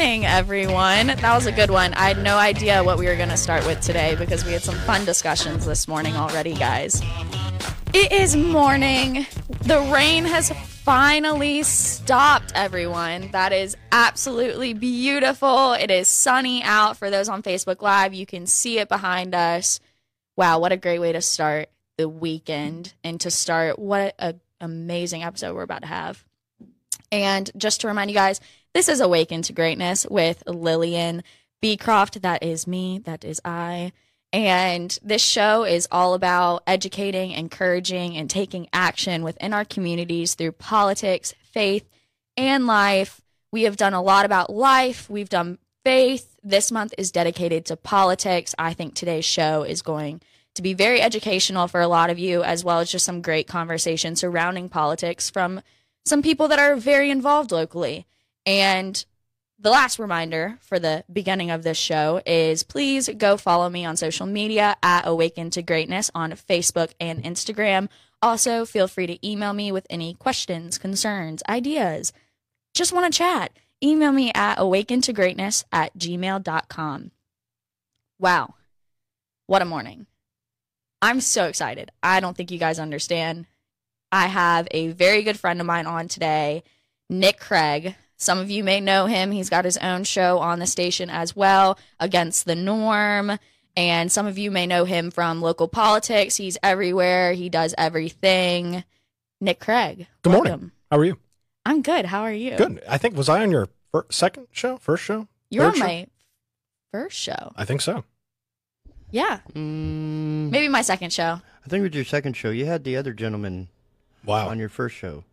Morning, everyone. That was a good one. I had no idea what we were going to start with today because we had some fun discussions this morning already, guys. It is morning. The rain has finally stopped, everyone. That is absolutely beautiful. It is sunny out. For those on Facebook Live, you can see it behind us. Wow, what a great way to start the weekend and to start what an amazing episode we're about to have. And just to remind you guys, this is Awaken to Greatness with Lillian Beecroft. That is me. That is I. And this show is all about educating, encouraging, and taking action within our communities through politics, faith, and life. We have done a lot about life. We've done faith. This month is dedicated to politics. I think today's show is going to be very educational for a lot of you, as well as just some great conversation surrounding politics from some people that are very involved locally. And the last reminder for the beginning of this show is please go follow me on social media at Awaken to Greatness on Facebook and Instagram. Also, feel free to email me with any questions, concerns, ideas. Just want to chat. Email me at awakentogreatness at gmail.com. Wow. What a morning. I'm so excited. I don't think you guys understand. I have a very good friend of mine on today, Nick Craig. Some of you may know him. He's got his own show on the station as well, Against the Norm. And some of you may know him from local politics. He's everywhere, he does everything. Nick Craig. Good welcome. morning. How are you? I'm good. How are you? Good. I think was I on your fir- second show, first show? You're on show? my first show. I think so. Yeah. Mm, Maybe my second show. I think it was your second show. You had the other gentleman Wow, on your first show.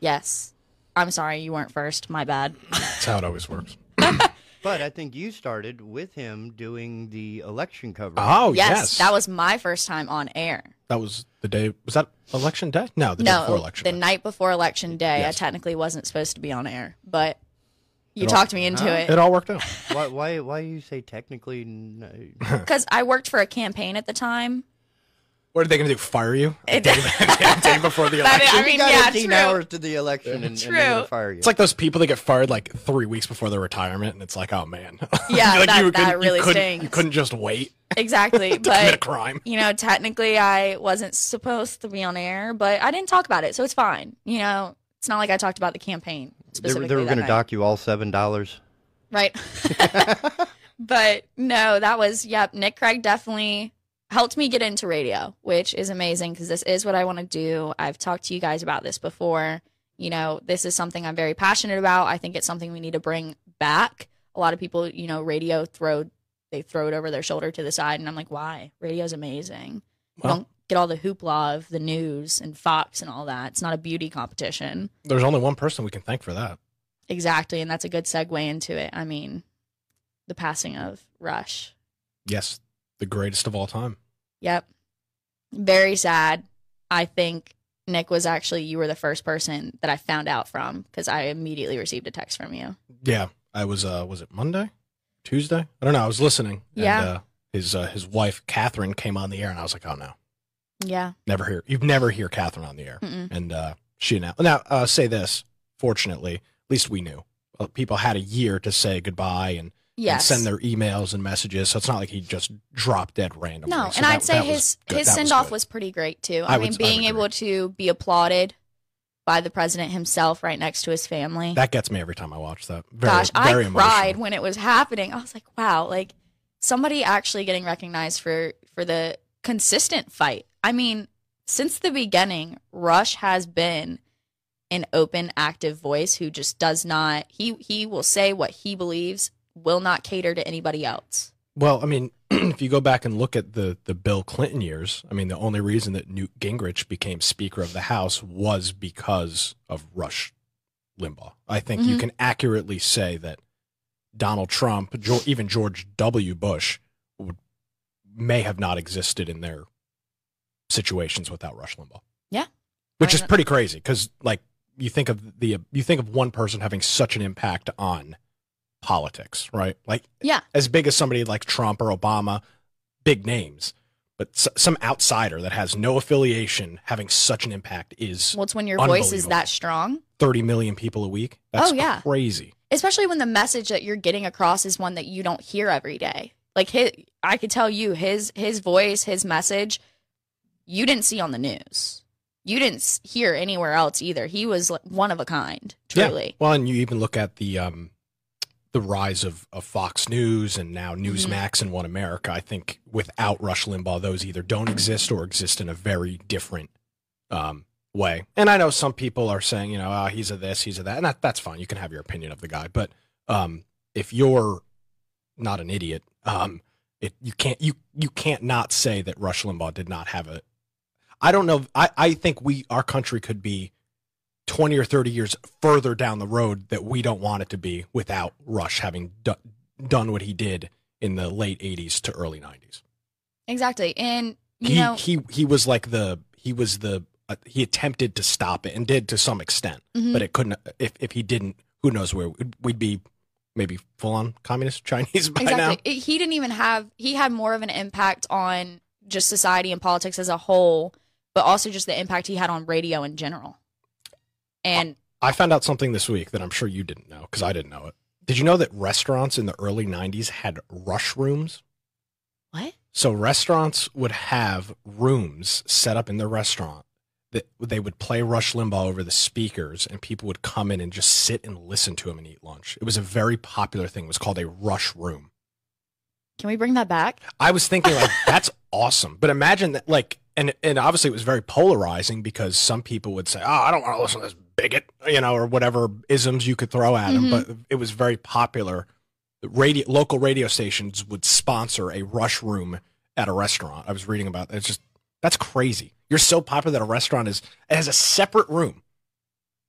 Yes. I'm sorry you weren't first. My bad. that's how it always works. But I think you started with him doing the election coverage. Oh yes, yes, that was my first time on air. that was the day. Was that election day? No, the day before election. the day. night before election day, Yes. I technically wasn't supposed to be on air, but you It all- talked me into it It all worked out. why, why? Why you say technically? n- because I worked for a campaign at the time. What are they going to do? Fire you? It- day, day before the That is- election? I mean, you got yeah, 18 true. hours to the election, and, and they're gonna fire you. It's like those people that get fired like three weeks before their retirement, and it's like, oh man. Yeah, like that- you that couldn't- really you couldn't, stings. You couldn't just wait Exactly, to commit a but crime. you know, technically, I wasn't supposed to be on air, but I didn't talk about it, so it's fine. You know, it's not like I talked about the campaign they, specifically. were- they were going to dock you all seven dollars. right? but no, that was yep. Nick Craig definitely helped me get into radio, which is amazing because this is what I want to do. I've talked to you guys about this before. You know, this is something I'm very passionate about. I think it's something we need to bring back. A lot of people, you know, radio throw they throw it over their shoulder to the side, and I'm like, why? Radio's amazing. Well- don't get all the hoopla of the news and Fox and all that. It's not a beauty competition. There's only one person we can thank for that. Exactly, and that's a good segue into it. I mean, the passing of Rush. Yes, the greatest of all time. Yep. Very sad. I think Nick was actually you were the first person that I found out from because I immediately received a text from you. Yeah, I was. uh Was it Monday, Tuesday? I don't know. I was listening. Yeah. And, uh, his uh, his wife Catherine came on the air, and I was like, oh no, Yeah. never hear. You never hear Catherine on the air. Mm-mm. And uh, she announced. Now, uh, say this. Fortunately, at least we knew. Uh, people had a year to say goodbye and Yes. send their emails and messages. So it's not like he just dropped dead randomly. no, So and that- I'd say his his send off was pretty great too. I I, mean, I being would able to be applauded by the president himself right next to his family. That gets me every time I watch that. Very, Gosh, very I emotional. cried when it was happening. I was like, wow, like somebody actually getting recognized for for the consistent fight. I mean, since the beginning, Rush has been an open, active voice who just does not he he will say what he believes, will not cater to anybody else. Well, I mean, if you go back and look at the the Bill Clinton years, I mean, the only reason that Newt Gingrich became Speaker of the House was because of Rush Limbaugh. I think you Mhm. can accurately say that Donald Trump, even George W. Bush, would, may have not existed in their situations without Rush Limbaugh. Yeah. which is pretty crazy because, like, you think of the you think of one person having such an impact on politics, right? Like, Yeah. as big as somebody like Trump or Obama, big names, but s- some outsider that has no affiliation having such an impact is Well, it's when your voice is that strong 30 million people a week. That's Oh, yeah. crazy. especially when the message that you're getting across is one that you don't hear every day. Like his, I could tell you his his voice, his message, you didn't see on the news. You didn't hear anywhere else either. He was one of a kind, truly. Yeah. Well, and you even look at the um, the rise of, of Fox News and now Mm-hmm. Newsmax and One America. I think without Rush Limbaugh, those either don't exist or exist in a very different um, way. And I know some people are saying, you know, oh, he's a this, he's a that, and that, that's fine. You can have your opinion of the guy, but um, if you're not an idiot, um, it you can't you you can't not say that Rush Limbaugh did not have a. I don't know. I, I think we our country could be 20 or 30 years further down the road that we don't want it to be without Rush having do- done what he did in the late 80s to early 90s. Exactly. And you He know, he he was like the he was the uh, he attempted to stop it and did to some extent, mhm. but it couldn't if if he didn't, who knows where we'd, we'd be maybe full on communist Chinese by now. exactly. It- he didn't even have he had more of an impact on just society and politics as a whole, but also just the impact he had on radio in general. And I found out something this week that I'm sure you didn't know because I didn't know it. Did you know that restaurants in the early 90s had rush rooms? what? So restaurants would have rooms set up in the restaurant that they would play Rush Limbaugh over the speakers, and people would come in and just sit and listen to him and eat lunch. It was a very popular thing. It was called a rush room. Can we bring that back? I was thinking like that's awesome, but imagine that like, and and obviously it was very polarizing because some people would say, "Oh, I don't want to listen to this bigot," you know, or whatever isms you could throw at him. Mhm. But it was very popular. Radio local radio stations would sponsor a rush room at a restaurant. I was reading about that. It's just that's crazy. You're so popular that a restaurant is it has a separate room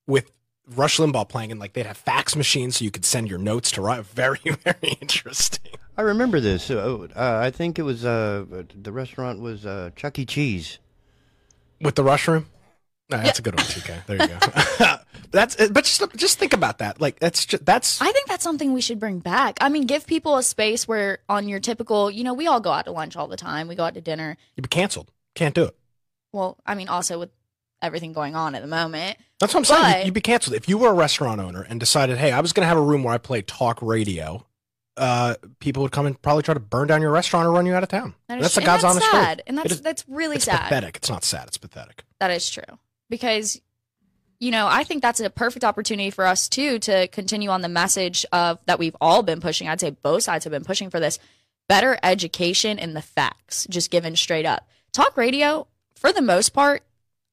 with Rush Limbaugh playing, and like they'd have fax machines so you could send your notes to. Ri- Very very interesting. I remember this. Uh, uh, I think it was uh, the restaurant was uh, Chuck E. Cheese. With the rush room? No, that's a good one, TK. There you go. that's but just just think about that. Like that's just that's I think that's something we should bring back. I mean, give people a space where on your typical, you know, we all go out to lunch all the time. We go out to dinner. you'd be canceled. Can't do it. Well, I mean, also with everything going on at the moment. That's what I'm saying. But- You- You'd be canceled if you were a restaurant owner and decided, hey, I was going to have a room where I play talk radio. Uh, people would come and probably try to burn down your restaurant or run you out of town. That is- that's the and God's that's honest sad. truth. And that's is- that's really it's sad. pathetic. It's not sad. It's pathetic. That is true. Because you know, I think that's a perfect opportunity for us too to continue on the message of that we've all been pushing. I'd say both sides have been pushing for this better education in the facts, just given straight up. Talk radio, for the most part,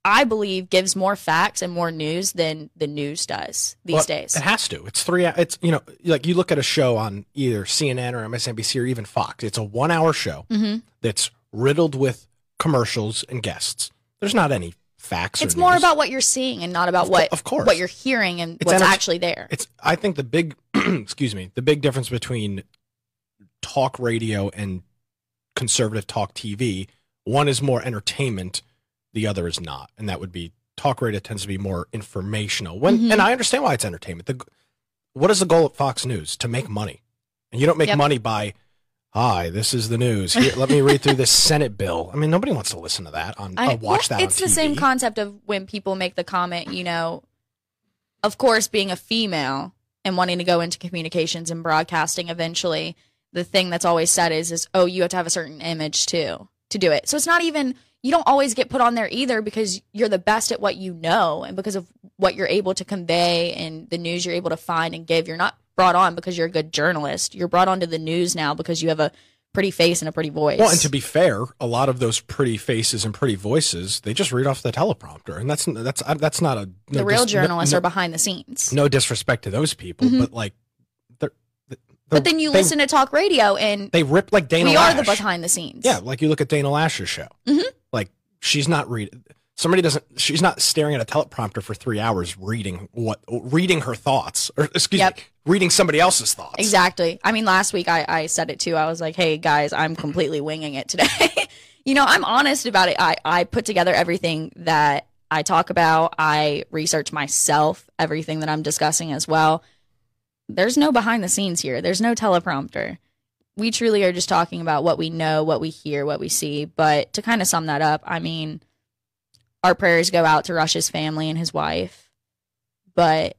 I believe gives more facts and more news than the news does these Well, days. It has to. It's three. It's you know, like you look at a show on either CNN or MSNBC or even Fox. It's a one-hour show hmm that's riddled with commercials and guests. There's not any facts. It's more news. about what you're seeing and not about Of what of course. what you're hearing and It's what's enter- actually there. It's. I think the big, excuse me, the big difference between talk radio and conservative talk TV. One is more entertainment, the other is not, and that would be talk radio tends to be more informational. When Mhm. and I understand why it's entertainment. The, what is the goal at Fox News? To make money, and you don't make Yep. money by. Hi, this is the news. Here, let me read through this Senate bill. I mean, nobody wants to listen to that on I uh, watch well, that. It's the same concept of when people make the comment, you know, of course, being a female and wanting to go into communications and broadcasting eventually, the thing that's always said is, is oh, you have to have a certain image too to do it. So it's not even you don't always get put on there either because you're the best at what you know and because of what you're able to convey and the news you're able to find and give. You're not brought on because you're a good journalist. You're brought onto the news now because you have a pretty face and a pretty voice. Well, and to be fair, a lot of those pretty faces and pretty voices, they just read off the teleprompter, and that's that's uh, that's not a no the real dis- journalists no, are behind the scenes. No disrespect to those people, Mhm. but like, they're, they're But then you they, listen to talk radio and They rip like Dana. we are the behind the scenes. Yeah, like you look at Dana Loesch's show. Mhm. Like she's not reading. Somebody doesn't. She's not staring at a teleprompter for three hours reading what reading her thoughts, or excuse Yep. me, reading somebody else's thoughts. Exactly. I mean, last week I, I said it too. I was like, hey, guys, I'm completely winging it today. you know, I'm honest about it. I, I put together everything that I talk about, I research myself, everything that I'm discussing as well. There's no behind the scenes here, there's no teleprompter. We truly are just talking about what we know, what we hear, what we see. But to kind of sum that up, I mean, our prayers go out to Rush's family and his wife. but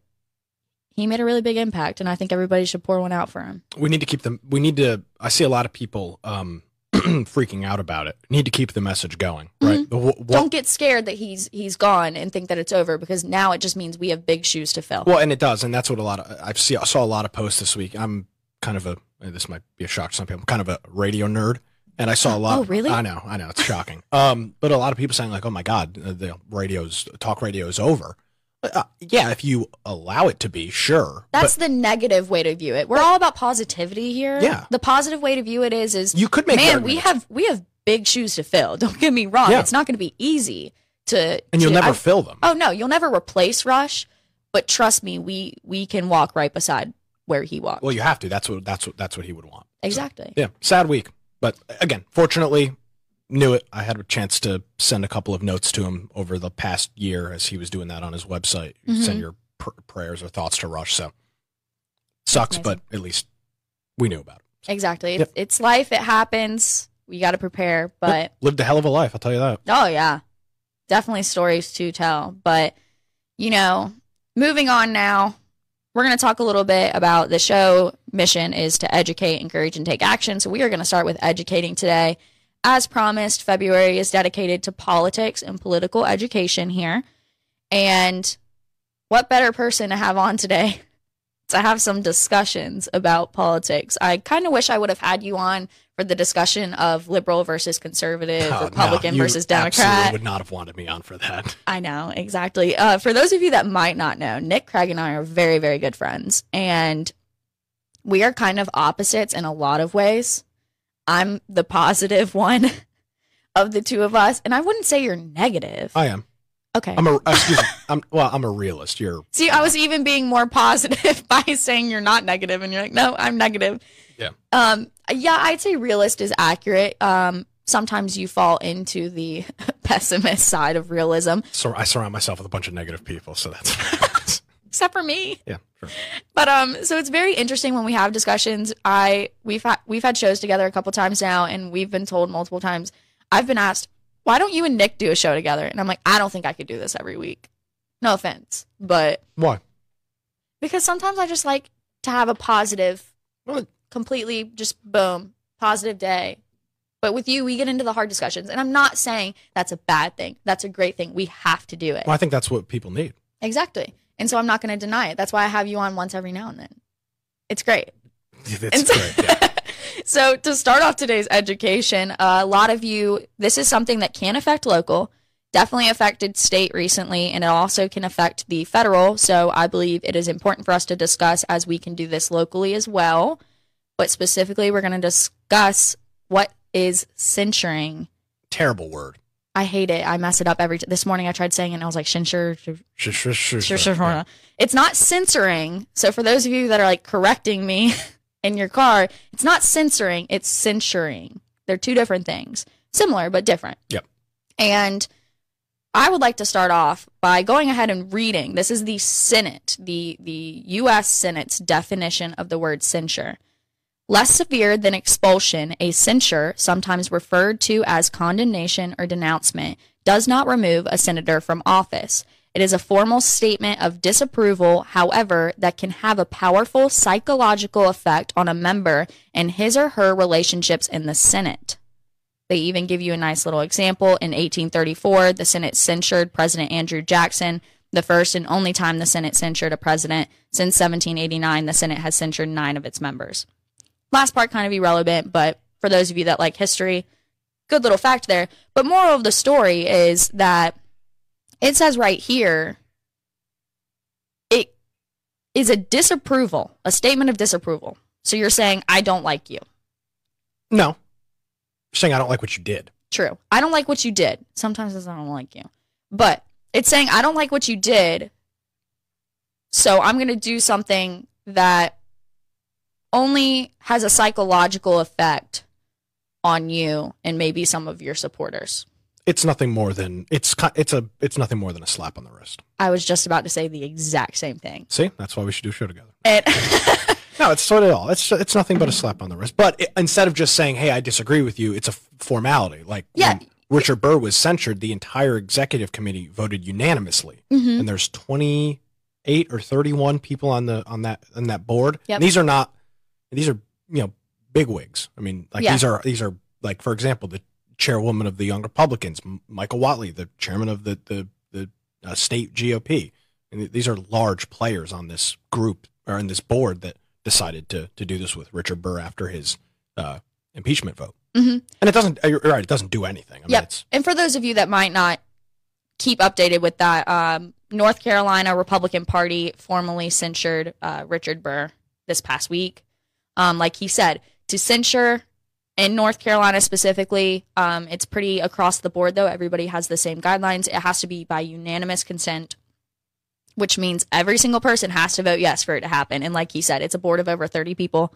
he made a really big impact, and I think everybody should pour one out for him. We need to keep them. We need to. I see a lot of people um, freaking out about it. Need to keep the message going, right? The what- Mm-hmm. Don't get scared that he's he's gone and think that it's over because now it just means we have big shoes to fill. Well, and it does, and that's what a lot of I've see. I saw a lot of posts this week. I'm kind of a. This might be a shock to some people. I'm kind of a radio nerd, and I saw a lot. Oh, really? I know, I know, it's shocking. um, but a lot of people saying like, "Oh my god, uh, the radio's talk radio is over." Uh, yeah, if you allow it to be, sure. That's the negative way to view it. We're all about positivity here. Yeah. The positive way to view it is is you could make. man, we have we have big shoes to fill. Don't get me wrong. Yeah. It's not going to be easy to and you'll to- never I- fill them. Oh no, you'll never replace Rush, but trust me, we we can walk right beside where he walked. Well, you have to. That's what. That's what. That's what he would want. exactly. Yeah, sad week. But again, fortunately, knew it. I had a chance to send a couple of notes to him over the past year as he was doing that on his website. Mhm. Send your pr- prayers or thoughts to Rush. So sucks, but at least we knew about it. Exactly. Yep. It's, it's life. It happens. We got to prepare. But Lived a hell of a life, I'll tell you that. oh yeah, definitely stories to tell. But you know, moving on now, we're going to talk a little bit about the show. Mission is to educate, encourage, and take action. So we are going to start with educating today. As promised, February is dedicated to politics and political education here. And what better person to have on today to have some discussions about politics? I kind of wish I would have had you on for the discussion of liberal versus conservative, Oh, no, Republican you versus absolutely Democrat. would not have wanted me on for that. I know, exactly. Uh, for those of you that might not know, Nick Craig and I are very, very good friends. And we are kind of opposites in a lot of ways. I'm the positive one of the two of us. And I wouldn't say you're negative. I am. Okay. I'm a excuse me. I'm well, I'm a realist. You're See, I was even being more positive by saying you're not negative, and you're like, no, I'm negative. Yeah. Um. Yeah, I'd say realist is accurate. Um. Sometimes you fall into the pessimist side of realism, so I surround myself with a bunch of negative people, so that's except for me. yeah, sure. But um, so it's very interesting when we have discussions. I we've had we've had shows together a couple times now, and we've been told multiple times. I've been asked, why don't you and Nick do a show together? And I'm like, I don't think I could do this every week. No offense, but Why? because sometimes I just like to have a positive, Well, completely just boom, positive day. But with you, we get into the hard discussions, and I'm not saying that's a bad thing. That's a great thing. We have to do it. well, I think that's what people need. Exactly. And so I'm not going to deny it. That's why I have you on once every now and then. It's great. It's And so- great. Yeah. So to start off today's education, uh, a lot of you, this is something that can affect local, definitely affected state recently, and it also can affect the federal. So I believe it is important for us to discuss as we can do this locally as well. But specifically, we're going to discuss what is censuring. Terrible word. I hate it. I mess it up every. T- this morning I tried saying it, and I was like, censure. Sure, sure, sure, Sure, sure. sure, sure. It's not censoring. So for those of you that are like correcting me in your car, it's not censoring, it's censuring. They're two different things. Similar but different. Yep. And I would like to start off by going ahead and reading. This is the Senate, the the US Senate's definition of the word censure. Less severe than expulsion, a censure, sometimes referred to as condemnation or denouncement, does not remove a senator from office. It is a formal statement of disapproval, however, that can have a powerful psychological effect on a member and his or her relationships in the Senate. They even give you a nice little example. In 1834, the Senate censured President Andrew Jackson, the first and only time the Senate censured a president. Since 1789, the Senate has censured nine of its members. Last part kind of irrelevant, but for those of you that like history, good little fact there. But moral of the story is that it says right here it is a disapproval, a statement of disapproval. So you're saying I don't like you. No. You're saying I don't like what you did. True. I don't like what you did. Sometimes it's I don't like you. But it's saying I don't like what you did. So I'm going to do something that only has a psychological effect on you and maybe some of your supporters. It's nothing more than it's it's a it's nothing more than a slap on the wrist. I was just about to say the exact same thing. See, that's why we should do a show together. And No, it's not at all. It's it's nothing but a slap on the wrist. But it, instead of just saying, "Hey, I disagree with you," it's a formality. Like Yeah. Richard Burr was censured, the entire executive committee voted unanimously, Mhm. and there's 20 eight or 31 people on the on that on that board. Yep. And these are not these are you know big wigs. I mean, like Yeah. these are these are like for example, the chairwoman of the Young Republicans, Michael Whatley, the chairman of the the the uh, state GOP. And th- these are large players on this group or in this board that decided to to do this with Richard Burr after his uh, impeachment vote. Mhm. And it doesn't. You're right. It doesn't do anything. I mean, Yep. And for those of you that might not keep updated with that, um, North Carolina Republican Party formally censured uh, Richard Burr this past week. Um, like he said, to censure in North Carolina specifically, um, it's pretty across the board, though. Everybody has the same guidelines. It has to be by unanimous consent, which means every single person has to vote yes for it to happen. And like he said, it's a board of over 30 people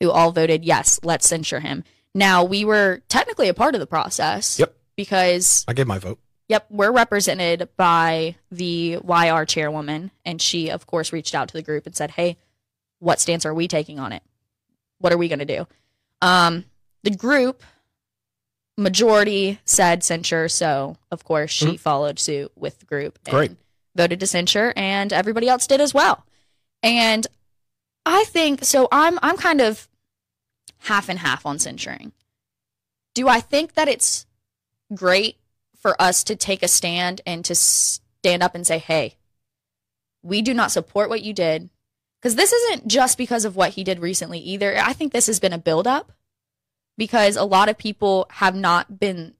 who all voted yes, let's censure him. Now, we were technically a part of the process Yep. because I gave my vote. Yep, we're represented by the YR chairwoman, and she, of course, reached out to the group and said, "Hey, what stance are we taking on it? What are we going to do?" Um, the group majority said censure, so of course she mm-hmm. followed suit with the group and Great. voted to censure, and everybody else did as well. And I think so. I'm I'm kind of half and half on censuring. Do I think that it's great for us to take a stand and to stand up and say, hey, we do not support what you did. Because this isn't just because of what he did recently either. I think this has been a buildup because a lot of people have not been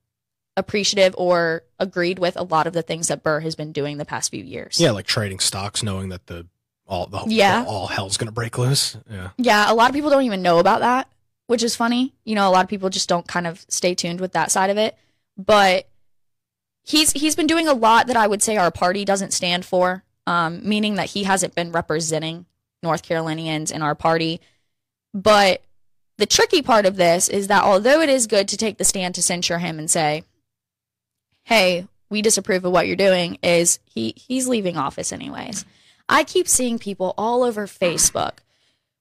appreciative or agreed with a lot of the things that Burr has been doing the past few years. Yeah, like trading stocks, knowing that the all the Yeah. all hell's gonna break loose. Yeah, Yeah, a lot of people don't even know about that, which is funny. You know, a lot of people just don't kind of stay tuned with that side of it. But he's he's been doing a lot that I would say our party doesn't stand for, um, meaning that he hasn't been representing North Carolinians in our party. But the tricky part of this is that although it is good to take the stand to censure him and say, "Hey, we disapprove of what you're doing," is he he's leaving office anyways. I keep seeing people all over Facebook.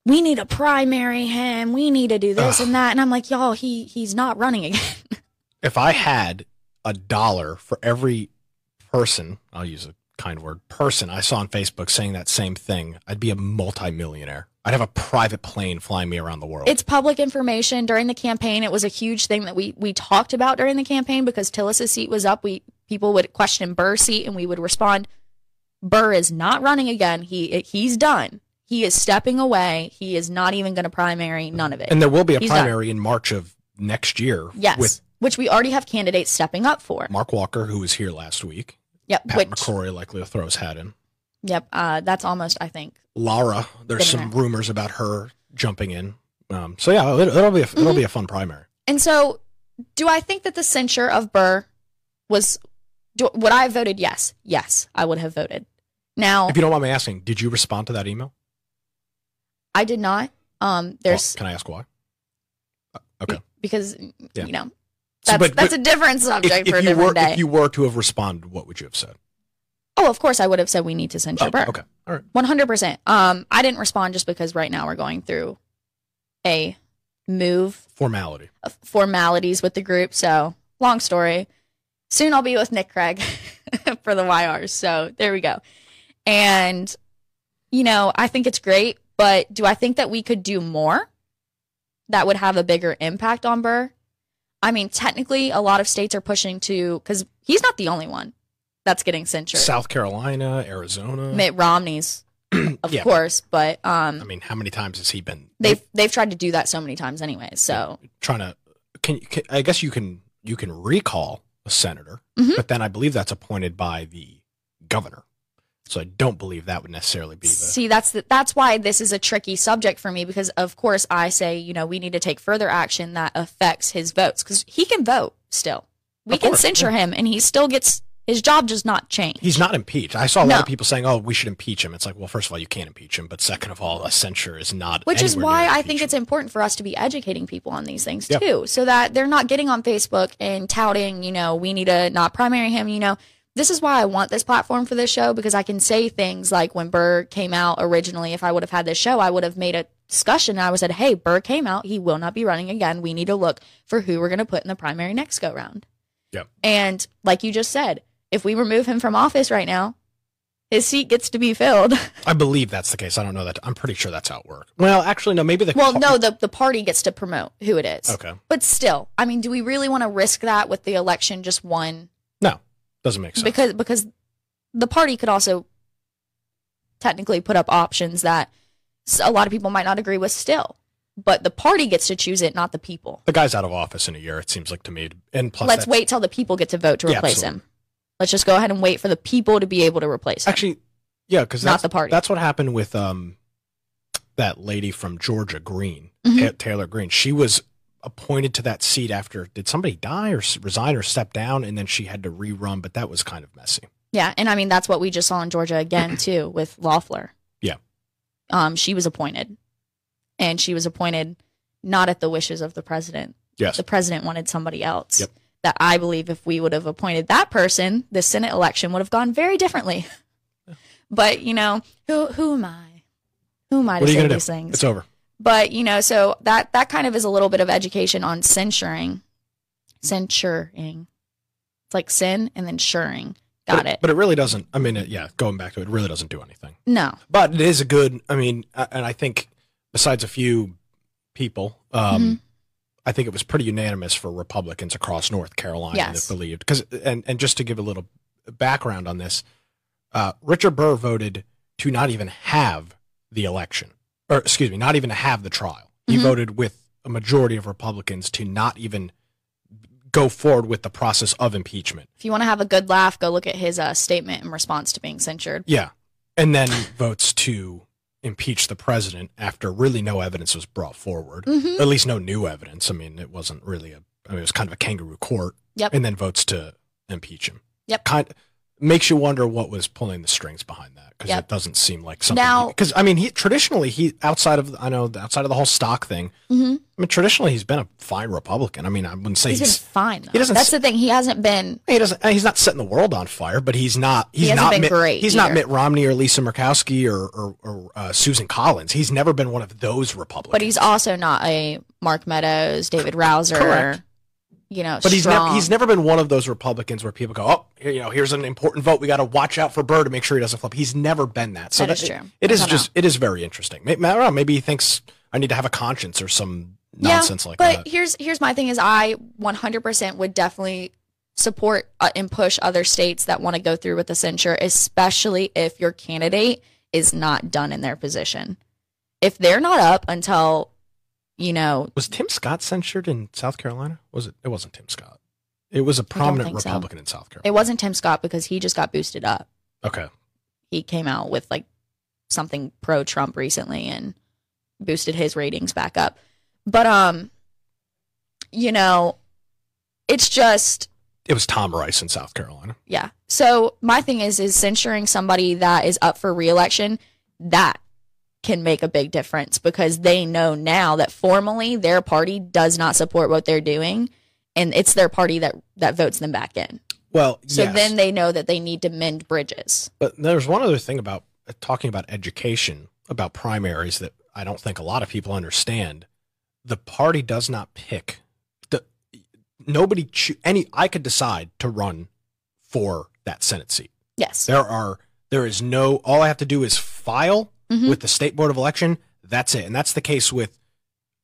We need to primary him. We need to do this and that, and I'm like, y'all, he he's not running again. if I had a dollar for every person, I'll use a kind word, person I saw on Facebook saying that same thing, I'd be a multimillionaire. I'd have a private plane flying me around the world. it's public information during the campaign. It was a huge thing that we we talked about during the campaign because Tillis's seat was up. We people would question Burr's seat, and we would respond, "Burr is not running again. He he's done. He is stepping away. He is not even going to primary. None of it. and there will be a He's done. primary in March of next year yes, which we already have candidates stepping up for. Mark Walker, who was here last week. Yep, Pat which McCrory likely to throw his hat in. yep, uh, that's almost I think Lara, there's some there. rumors about her jumping in. Um, so yeah, it, it'll be a, it'll Mm-hmm. be a fun primary. And so, do I think that the censure of Burr was? Do, would I have voted yes? Yes, I would have voted. Now, If you don't mind me asking, did you respond to that email? I did not. Um, there's Well, can I ask why? Uh, Okay. because Yeah. you know So, that's but- that's but a different If, subject for a if you different were day. if you were to have responded, what would you have said? oh, of course, I would have said we need to censure Oh, Burr. okay. All right. One hundred percent. Um, I didn't respond just because right now we're going through a move Formality. of formalities with the group. So long story. Soon I'll be with Nick Craig for the YRs. So there we go. And you know, I think it's great, but do I think that we could do more that would have a bigger impact on Burr? I mean, technically, a lot of states are pushing to because he's not the only one that's getting censured. South Carolina, Arizona. Mitt Romney's, of Yeah. course, but I um, mean, how many times has he been they've they've tried to do that so many times, anyway. So trying to? Can, can I guess you can you can recall a senator, Mhm. but then I believe that's appointed by the governor. So I don't believe that would necessarily be the. See, that's the, that's why this is a tricky subject for me because, of course, I say you know we need to take further action that affects his votes because he can vote still. We Of can course, censure him, and he still gets his job does not change. He's not impeached. I saw a lot of people saying, "Oh, we should impeach him." It's like, well, first of all, you can't impeach him, but second of all, a censure is not. Which is why I think it's important for us to be educating people on these things Yeah. too, so that they're not getting on Facebook and touting, you know, we need to not primary him. You know, this is why I want this platform for this show because I can say things like when Burr came out originally. If I would have had this show, I would have made a discussion. and I would have said, "Hey, Burr came out. He will not be running again. We need to look for who we're going to put in the primary next go round." Yep. And like you just said, if we remove him from office right now, his seat gets to be filled. I believe that's the case. I don't know that. I'm pretty sure that's how it works. Well, actually, no. Maybe the well, no, the the party gets to promote who it is. Okay. But still, I mean, do we really want to risk that with the election just one? Doesn't make sense. Because because the party could also technically put up options that a lot of people might not agree with still. But the party gets to choose it, not the people. the guy's out of office in a year. It seems like to me. And plus, Let's wait till the people get to vote to Yeah, replace absolutely. him. Let's just go ahead and wait for the people to be able to replace him. Actually, yeah, because Not the party. That's what happened with um that lady from Georgia, Greene, Mhm. Taylor Greene. She was appointed to that seat after did somebody die or resign or step down, and then she had to rerun. But that was kind of messy. Yeah, and I mean that's what we just saw in Georgia again too with Loeffler. Yeah. Um, she was appointed, and she was appointed not at the wishes of the president. Yes. The president wanted somebody else. Yep. That I believe if we would have appointed that person, the Senate election would have gone very differently. But you know, who who am I? Who am I to What are you say gonna do? these things? It's over. But you know so that that kind of is a little bit of education on censuring censuring it's like sin and then suring got but, it But it really doesn't. I mean, it, yeah, going back to it, it really doesn't do anything. no But it is a good. I mean, and I think besides a few people, um, Mm-hmm. I think it was pretty unanimous for Republicans across North Carolina Yes. that believed. Because and and just to give a little background on this, uh, Richard Burr voted to not even have the election, or excuse me, not even to have the trial. He Mhm. voted with a majority of Republicans to not even go forward with the process of impeachment. if you want to have a good laugh go look at his uh, statement in response to being censured Yeah. And then votes to impeach the president after really no evidence was brought forward. Mhm. At least no new evidence. I mean, it wasn't really a, I mean, it was kind of a kangaroo court. Yep. And then votes to impeach him. Yep. Kind makes you wonder what was pulling the strings behind that because Yep. it doesn't seem like something. Now- Because, I mean, he traditionally, he, outside of, I know, outside of the whole stock thing, hmm I mean, traditionally he's been a fine Republican. I mean, I wouldn't say he's he's, been fine though. he doesn't that's the thing he hasn't been he doesn't. He's not setting the world on fire, but he's not. He's hasn't not been Mitt, great He's not. Mitt Romney or Lisa Murkowski or or, or uh, Susan Collins. He's never been one of those Republicans. but he's also not a mark meadows david Rouzer Correct. You know But he's strong. never. He's never been one of those Republicans where people go, "Oh, here, you know, here's an important vote. We got to watch out for Burr to make sure he doesn't flip." He's never been that. So That is it- true. It I is just. It is very interesting. Maybe, I don't know. Maybe he thinks I need to have a conscience or some nonsense like but that. But here's here's my thing is I 100% would definitely support uh, and push other states that want to go through with the censure, especially if your candidate is not done in their position. If they're not up until, you know, Was Tim Scott censured in South Carolina? Was it? It wasn't Tim Scott. It was a prominent think so. Republican in South Carolina. it wasn't Tim Scott because he just got boosted up. okay. He came out with like something pro Trump recently and boosted his ratings back up. But um you know, it's just It was Tom Rice in South Carolina. Yeah. So my thing is is censuring somebody that is up for reelection, that can make a big difference because they know now that formally their party does not support what they're doing and it's their party that that votes them back in. Well, So yes. then they know that they need to mend bridges. But there's one other thing about uh, talking about education, about primaries that I don't think a lot of people understand. The party does not pick. The nobody choo- any. I could decide to run for that Senate seat. Yes. There are there is no. All I have to do is file Mhm. with the state board of election. That's it, and that's the case with,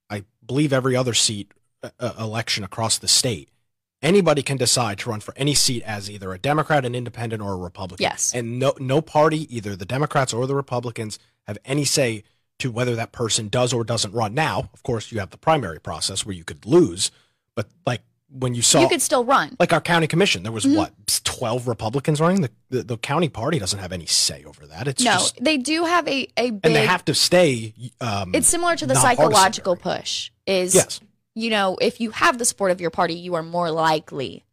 I believe, every other seat uh, uh, election across the state. Anybody can decide to run for any seat as either a Democrat, an Independent, or a Republican. Yes. and no no party, either the Democrats or the Republicans, have any say to whether that person does or doesn't run. Now, of course, you have the primary process where you could lose, but like when you saw you could still run. like our county commission, there was Mhm. what twelve Republicans running. The, the the county party doesn't have any say over that. It's no, just they do have a a big and they have to stay. Um, It's similar to the psychological push. Is yes, you know, if you have the support of your party, you are more likely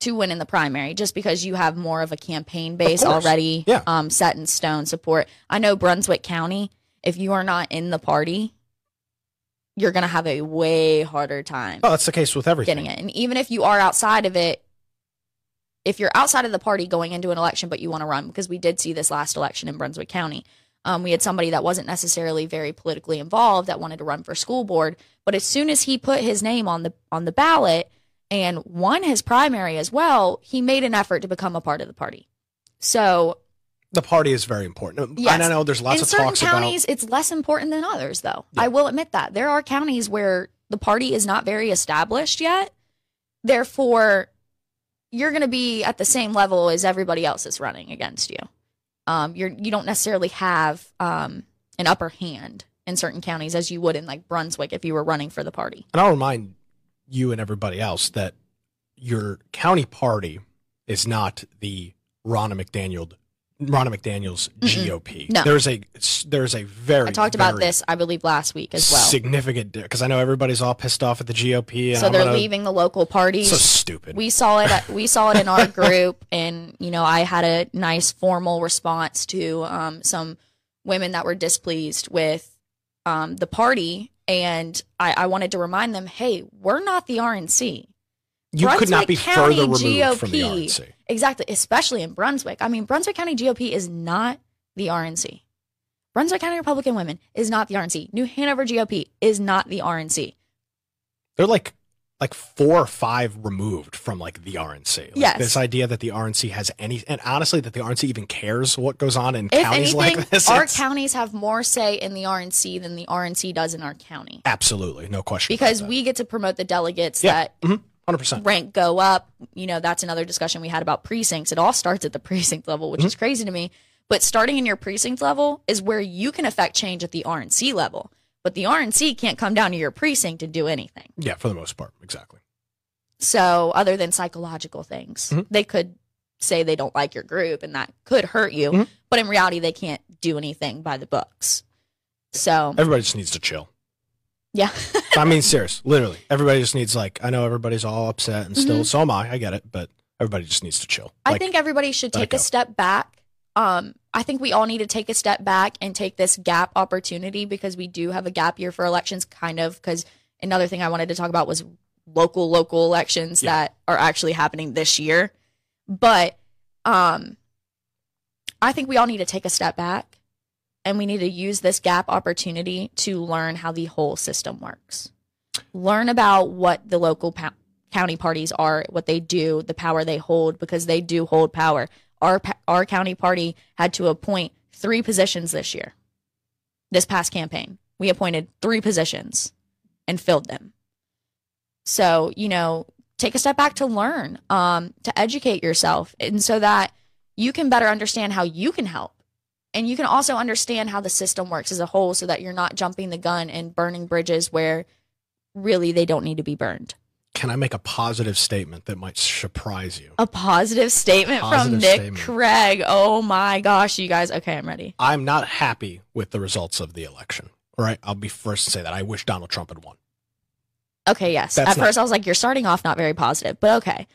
to win in the primary just because you have more of a campaign base already Yeah. um, set in stone support. I know Brunswick County, if you are not in the party, you're going to have a way harder time oh, that's the case with everything. getting it. And even if you are outside of it, if you're outside of the party going into an election, but you want to run, because we did see this last election in Brunswick County. Um, we had somebody that wasn't necessarily very politically involved that wanted to run for school board, but as soon as he put his name on the on the ballot and won his primary as well, he made an effort to become a part of the party. So The party is very important. Yes. And I know there's lots in of certain talks counties, about. it's less important than others, though. Yeah. I will admit that there are counties where the party is not very established yet. Therefore, you're going to be at the same level as everybody else is running against you. Um, you're you don't necessarily have um, an upper hand in certain counties as you would in like Brunswick if you were running for the party. And I'll remind you and everybody else that your county party is not the Ronna McDaniel, Ronna McDaniel's GOP. No. There's a there's a very I talked about this, I believe, last week as well. significant because I know everybody's all pissed off at the GOP and so I'm they're gonna- leaving the local parties. So stupid. we saw it we saw it in our group and you know i had a nice formal response to um, some women that were displeased with um, the party and I, I wanted to remind them hey we're not the rnc you could not be County further removed from the GOP. RNC. exactly especially in brunswick i mean brunswick county gop is not the rnc brunswick county republican women is not the rnc new hanover gop is not the rnc They're like like four or five removed from like the RNC. Like, Yes. This idea that the RNC has any and honestly that the RNC even cares what goes on in if counties anything like this. our it's- counties have more say in the rnc than the rnc does in our county absolutely no question. because we get to promote the delegates Yeah. that that. 100%. rank go up. You know, that's another discussion we had about precincts. It all starts at the precinct level, which is crazy to me. But starting in your precinct level is where you can affect change at the RNC level. But the RNC can't come down to your precinct and do anything. Yeah, for the most part, exactly. So, other than psychological things, Mhm. they could say they don't like your group and that could hurt you. Mhm. But in reality, they can't do anything by the books. So, Everybody just needs to chill. Yeah. I mean, serious, literally. Everybody just needs like I know everybody's all upset and still. So am I. I get it, but everybody just needs to chill. Mm-hmm. I Like, think everybody should take a step back. Um, I think we all need to take a step back and take this gap opportunity because we do have a gap year for elections, kind of. Because another thing I wanted to talk about was local local elections Yeah. that are actually happening this year. But um, I think we all need to take a step back and we need to use this gap opportunity to learn how the whole system works. Learn about what the local pa- county parties are, what they do, the power they hold, because they do hold power. Our our county party had to appoint three positions this year. This past campaign, we appointed three positions and filled them. So you know, take a step back to learn, um, to educate yourself, and so that you can better understand how you can help. And you can also understand how the system works as a whole so that you're not jumping the gun and burning bridges where really they don't need to be burned. Can I make a positive statement that might surprise you? A positive statement from Positive Nick statement. Craig. Oh my gosh, you guys. Okay, I'm ready. I'm not happy with the results of the election. All right, I'll be first to say that. I wish Donald Trump had won. Okay, yes. That's At not- first, I was like, you're starting off not very positive, but okay.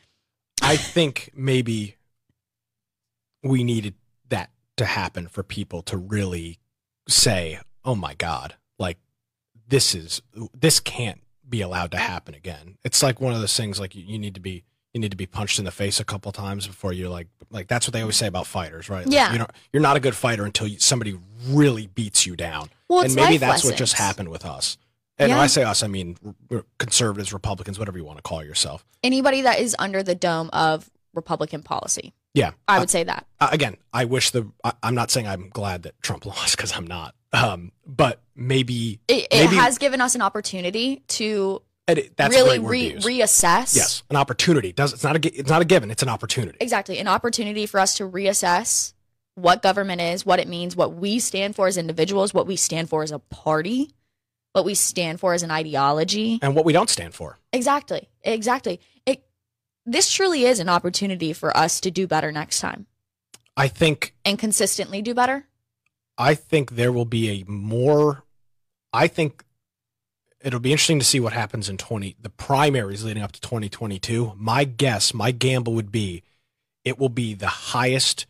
I think maybe we needed to happen for people to really say, "Oh my God, like this is this can't be allowed to happen again." It's like one of those things like you, you need to be you need to be punched in the face a couple times before you're like like that's what they always say about fighters, right? Like, Yeah. you know, you're not a good fighter until you, somebody really beats you down. Well, and maybe that's what just happened with us. And when I say us, I mean conservatives, Republicans, whatever you want to call yourself. Anybody that is under the dome of Republican policy, Yeah, I would say that. uh, again, I wish the. I, I'm not saying I'm glad that Trump lost because I'm not. Um, but maybe It, it Maybe- has given us an opportunity to it, that's really re- reassess. yes, an opportunity. Does it's not a it's not a given. It's an opportunity. Exactly. An opportunity for us to reassess what government is, what it means, what we stand for as individuals, what we stand for as a party, what we stand for as an ideology. And what we don't stand for. Exactly. Exactly. It this truly is an opportunity for us to do better next time I think and consistently do better. I think there will be a more. I think it'll be interesting to see what happens in 20 the primaries leading up to 2022. My guess, my gamble would be it will be the highest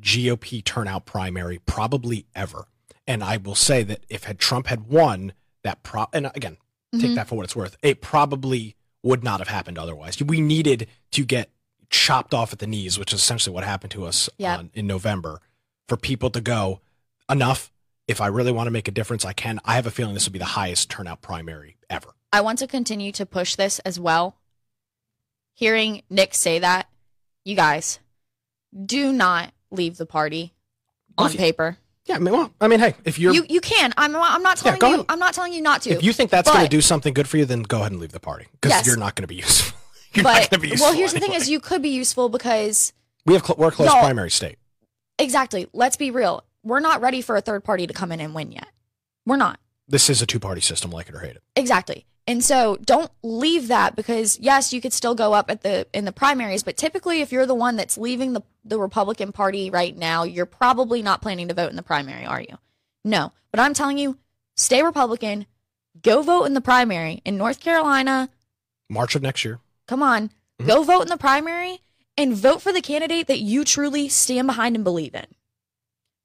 GOP turnout primary probably ever. And I will say that if had Trump had won that pro and again, take Mhm. that for what it's worth, it probably would not have happened otherwise. We needed to get chopped off at the knees, which is essentially what happened to us Yeah. on, in November, for people to go enough. If I really want to make a difference, I can. I have a feeling this will be the highest turnout primary ever. I want to continue to push this as well. Hearing Nick say that, you guys, do not leave the party. on paper. Yeah, I mean, well, I mean, hey, if you're You you can. I'm I'm not telling go you. ahead. I'm not telling you not to. if you think that's going to do something good for you, then go ahead and leave the party because Yes. you're not going to be useful. you're not but going to be useful. well, here's the thing: is you could be useful because we have cl- we're a close No. primary state. exactly. Let's be real. We're not ready for a third party to come in and win yet. We're not. This is a two party system, like it or hate it. Exactly. And so don't leave that because yes, you could still go up at the in the primaries, but typically if you're the one that's leaving the the Republican Party right now, you're probably not planning to vote in the primary, are you? No. But I'm telling you, stay Republican, go vote in the primary in North Carolina. March of next year. Come on, Mhm. go vote in the primary and vote for the candidate that you truly stand behind and believe in.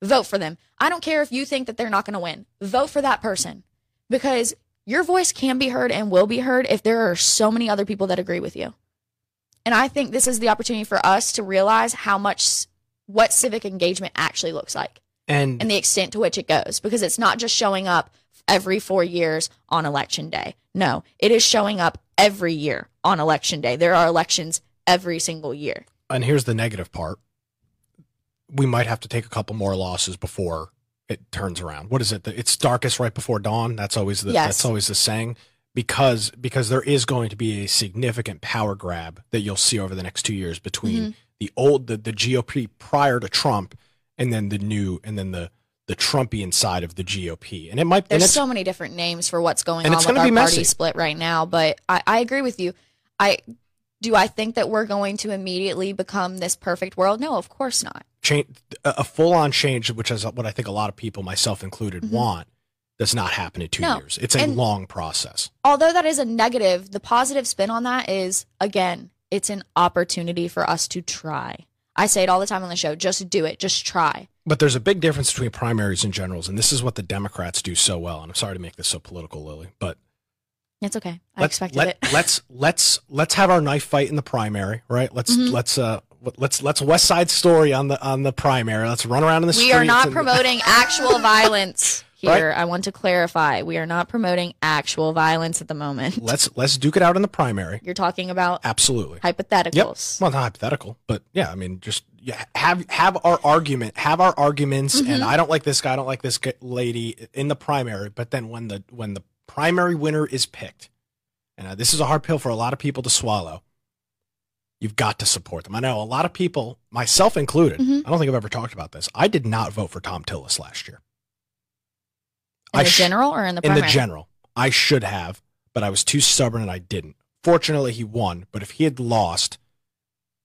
Vote for them. I don't care if you think that they're not going to win. Vote for that person because your voice can be heard and will be heard if there are so many other people that agree with you. And I think this is the opportunity for us to realize how much what civic engagement actually looks like And and the extent to which it goes because it's not just showing up every 4 years on election day. No, it is showing up every year on election day. There are elections every single year. and here's the negative part. We might have to take a couple more losses before it turns around. What is it? It's darkest right before dawn. That's always the Yes. that's always the saying because because there is going to be a significant power grab that you'll see over the next 2 years between Mm-hmm. the old the, the GOP prior to Trump and then the new and then the the Trumpian side of the GOP. And it might There's so many different names for what's going and on it's with our be party split right now, but I, I agree with you. I do I think that we're going to immediately become this perfect world? No, of course not. change a a full-on change which is what i think a lot of people myself included want does not happen in two Mm-hmm. No. years it's a And- long process although that is a negative, the positive spin on that is again, it's an opportunity for us to try. I say it all the time on the show, just do it, just try. but there's a big difference between primaries and generals and this is what the democrats do so well and i'm sorry to make this so political lily but It's okay. I let's expected let, it. let's let's let's have our knife fight in the primary right let's Mhm. let's uh let's let's west side story on the on the primary let's run around in the street. We are not and- promoting actual violence here. I want to clarify. We are not promoting actual violence at the moment. let's let's duke it out in the primary You're talking about absolutely Yep. hypotheticals. Well, not hypothetical, but yeah, I mean, just yeah, have have our argument, have our arguments, and Mm-hmm. I don't like this guy, I don't like this lady in the primary. But then when the when the primary winner is picked, and uh, this is a hard pill for a lot of people to swallow, you've got to support them. I know a lot of people, myself included. Mhm. I don't think I've ever talked about this. I did not vote for Thom Tillis last year. In I the sh- general or in the in the general. I should have, but I was too stubborn and I didn't. Fortunately, he won. But if he had lost,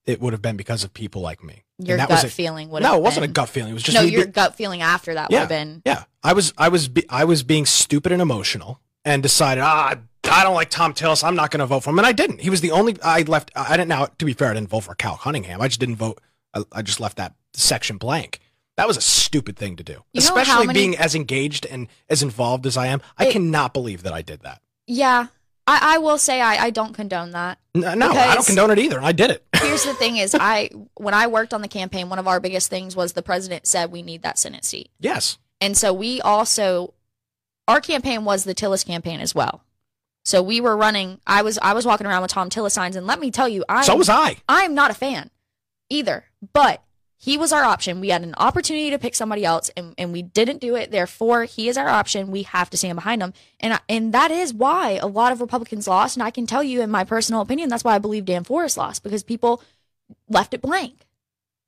it would have been because of people like me. Your that gut was a, feeling would no, it wasn't been- a gut feeling. It was just no, your be- gut feeling after that would Yeah. have been yeah. I was I was be, I was being stupid and emotional and decided ah I don't like Thom Tillis. I'm not going to vote for him, and I didn't. He was the only I left. I didn't. Now, to be fair, I didn't vote for Cal Cunningham. I just didn't vote. I, I just left that section blank. That was a stupid thing to do, You especially many- being as engaged and as involved as I am. I It- cannot believe that I did that. Yeah. I, I will say I, I don't condone that. No, no I don't condone it either, I did it. Here's the thing is I when I worked on the campaign, one of our biggest things was the president said we need that Senate seat. yes, And so we also our campaign was the Tillis campaign as well. So we were running I was I was walking around with Thom Tillis signs and let me tell you I so was I. I am not a fan either. But he was our option. We had an opportunity to pick somebody else and, and we didn't do it. Therefore, he is our option. We have to stand behind him. And I, and that is why a lot of Republicans lost. And I can tell you in my personal opinion, that's why I believe Dan Forest lost because people left it blank.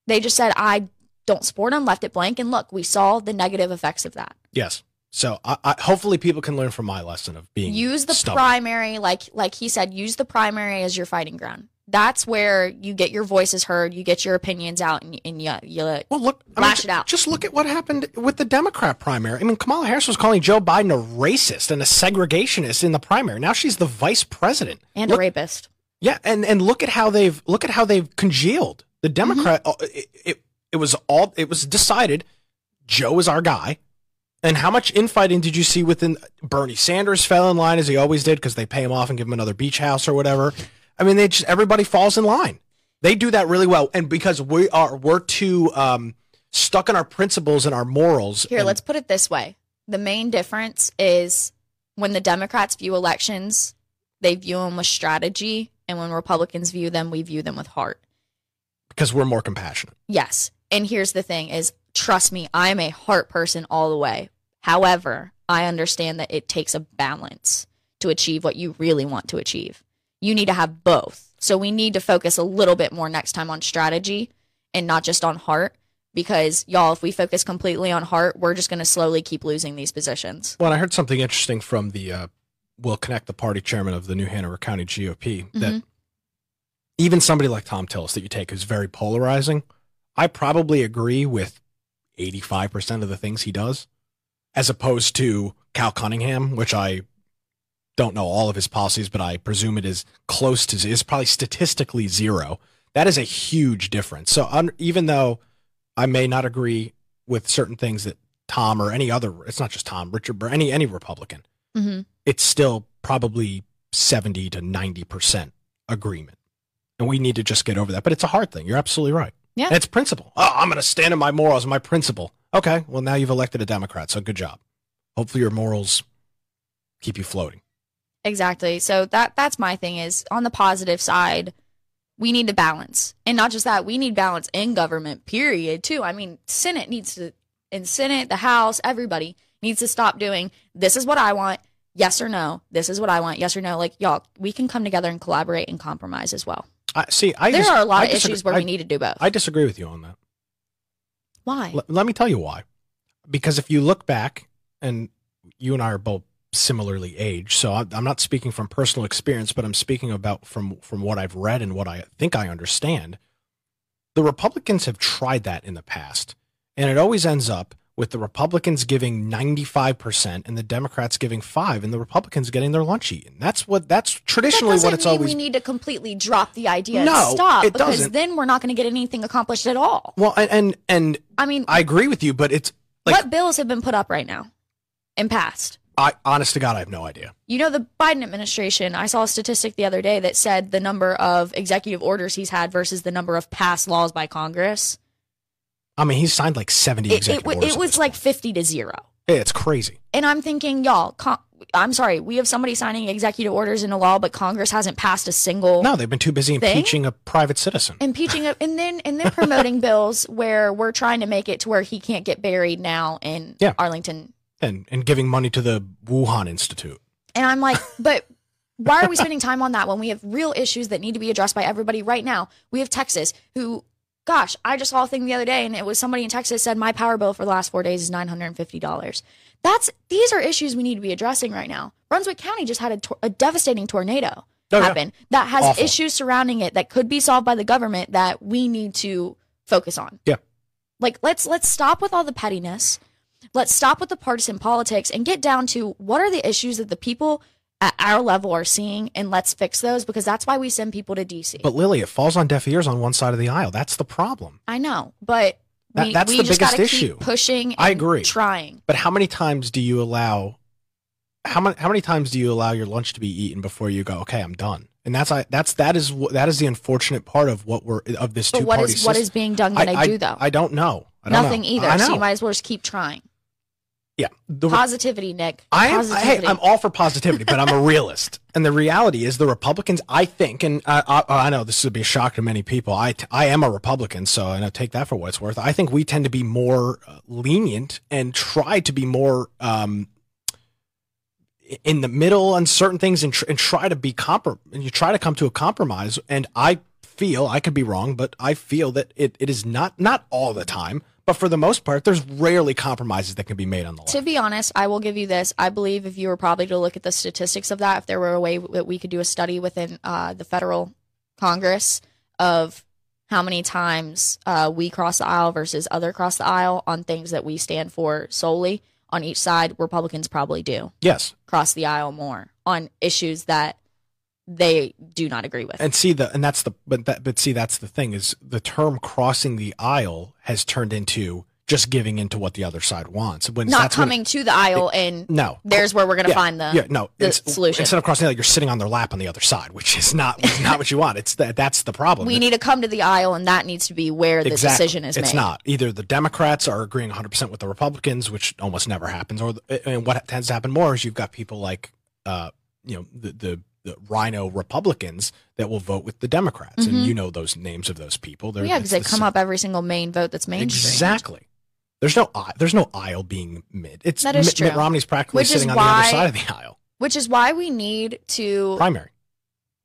They just said, I don't support him, left it blank. And look, we saw the negative effects of that. Yes. So I, I, hopefully people can learn from my lesson of being use the stubborn. primary like like he said use the primary as your fighting ground that's where you get your voices heard you get your opinions out and, and you, you Well, look, I mean, Lash it out. Just look at what happened with the Democrat primary. I mean, Kamala Harris was calling Joe Biden a racist and a segregationist in the primary. Now she's the vice president. and Look- a rapist Yeah, and and look at how they've look at how they've congealed. The Democrat Mm-hmm. it, it it was all it was decided Joe is our guy. And how much infighting did you see within Bernie Sanders fell in line as he always did because they pay him off and give him another beach house or whatever. I mean, they just everybody falls in line. They do that really well, and because we are we're too um, stuck in our principles and our morals. here and- let's put it this way the main difference is when the democrats view elections they view them with strategy and when republicans view them we view them with heart because we're more compassionate. yes and here's the thing is trust me, I'm a heart person all the way. However, I understand that it takes a balance to achieve what you really want to achieve. You need to have both. So we need to focus a little bit more next time on strategy and not just on heart because y'all if we focus completely on heart, we're just going to slowly keep losing these positions. Well, I heard something interesting from the uh, Will Knecht, the party chairman of the New Hanover County GOP, that Mhm. even somebody like Thom Tillis that you take who's very polarizing, I probably agree with 85% of the things he does, as opposed to Cal Cunningham, which I don't know all of his policies, but I presume it is close to, is probably statistically zero. That is a huge difference. So un, even though I may not agree with certain things that Tom or any other, it's not just Tom, Richard, Burr, any, any Republican, hmm it's still probably 70 to 90% agreement. And we need to just get over that. But it's a hard thing. You're absolutely right. Yeah. And it's principle. Oh, I'm going to stand in my morals my principle. Okay. Well, now you've elected a Democrat. So good job. Hopefully your morals keep you floating. Exactly. So that that's my thing is on the positive side, we need to balance. And not just that, we need balance in government, period, too. I mean, Senate needs to in Senate, the House, everybody needs to stop doing this is what I want, yes or no. This is what I want, yes or no. Like y'all, we can come together and collaborate and compromise as well. I see. I there dis- are a lot I of disagree- issues where I, we need to do both. I disagree with you on that. Why? L- let me tell you why. Because if you look back, and you and I are both similarly aged, so I- I'm not speaking from personal experience, but I'm speaking about from from what I've read and what I think I understand. The Republicans have tried that in the past, and it always ends up with the Republicans giving 95% and the Democrats giving 5 and the Republicans getting their lunch eaten. That's what that's traditionally doesn't what it's mean always we need to completely drop the idea No, and stop it because doesn't. then we're not going to get anything accomplished at all. Well, and and, and I mean, I agree with you, but it's like what bills have been put up right now and passed? I honest to God I have no idea. You know, the Biden administration, I saw a statistic the other day that said the number of executive orders he's had versus the number of passed laws by Congress. I mean, he's signed like 70 It, it, executive wa- orders it was like point. 50 to zero. Yeah, it's crazy. And I'm thinking, y'all, con- I'm sorry, we have somebody signing executive orders into law, but Congress hasn't passed a single No, they've been too busy Thing? impeaching a private citizen. impeaching it, and then and then promoting bills where we're trying to make it to where he can't get buried now in Yeah. Arlington. and and giving money to the Wuhan Institute. And I'm like, but why are we spending time on that when we have real issues that need to be addressed by everybody right now? We have Texas, who, gosh, I just saw a thing the other day, and it was somebody in Texas said my power bill for the last four days is nine hundred and fifty dollars. That's these are issues we need to be addressing right now. Brunswick County just had a, tor- a devastating tornado Oh, yeah. happen that has Awful. issues surrounding it that could be solved by the government that we need to focus on. Yeah. Like let's let's stop with all the pettiness. Let's stop with the partisan politics and get down to what are the issues that the people at our level are seeing and let's fix those because that's why we send people to DC. But Lily, it falls on deaf ears on one side of the aisle. That's the problem. I know, but That- we, that's we the just biggest issue. pushing and I agree. trying. But how many times do you allow how many how many times do you allow your lunch to be eaten before you go, okay, I'm done? And that's I that's that is that is the unfortunate part of what we're of this But two what is what is being done going to do though? I don't know. I don't Nothing know. either. I. So you might as well just keep trying. Yeah. The, Positivity, Nick. I am, hey, Positivity. I'm all for positivity, but I'm a realist. And the reality is, the Republicans, I think, and I, I, I know this would be a shock to many people. I, I am a Republican, so I know take that for what it's worth. I think we tend to be more uh, lenient and try to be more um, in the middle on certain things, and, tr- and try to be comprom- and you try to come to a compromise. And I feel I could be wrong, but I feel that it, it is not not all the time, but for the most part, there's rarely compromises that can be made on the left. To be honest, I will give you this. I believe if you were probably to look at the statistics of that, if there were a way that we could do a study within uh, the federal Congress of how many times uh, we cross the aisle versus other cross the aisle on things that we stand for solely on each side, Republicans probably do yes, cross the aisle more on issues that they do not agree with. and see the and that's the but that but see that's the thing is the term crossing the aisle has turned into just giving into what the other side wants when not coming to the aisle and no there's where we're going to Yeah, find the, yeah no the solution. instead of crossing the aisle you're sitting on their lap on the other side which is not not what you want it's that that's the problem we need to come to the aisle and that needs to be where the Exactly. decision is it's made. not either the Democrats are agreeing 100% with the Republicans, which almost never happens, or and what tends to happen more is you've got people like, uh, you know, the, the the RINO Republicans that will vote with the Democrats, and you know those names of those people. They're, Mm-hmm. Yeah, because they the come same- up every single main vote that's mainstream. exactly. There's no there's no aisle being mid. It's That is Mitt, Mitt true. Romney's practically Which sitting on the other side of the aisle. Which is why we need to Primary.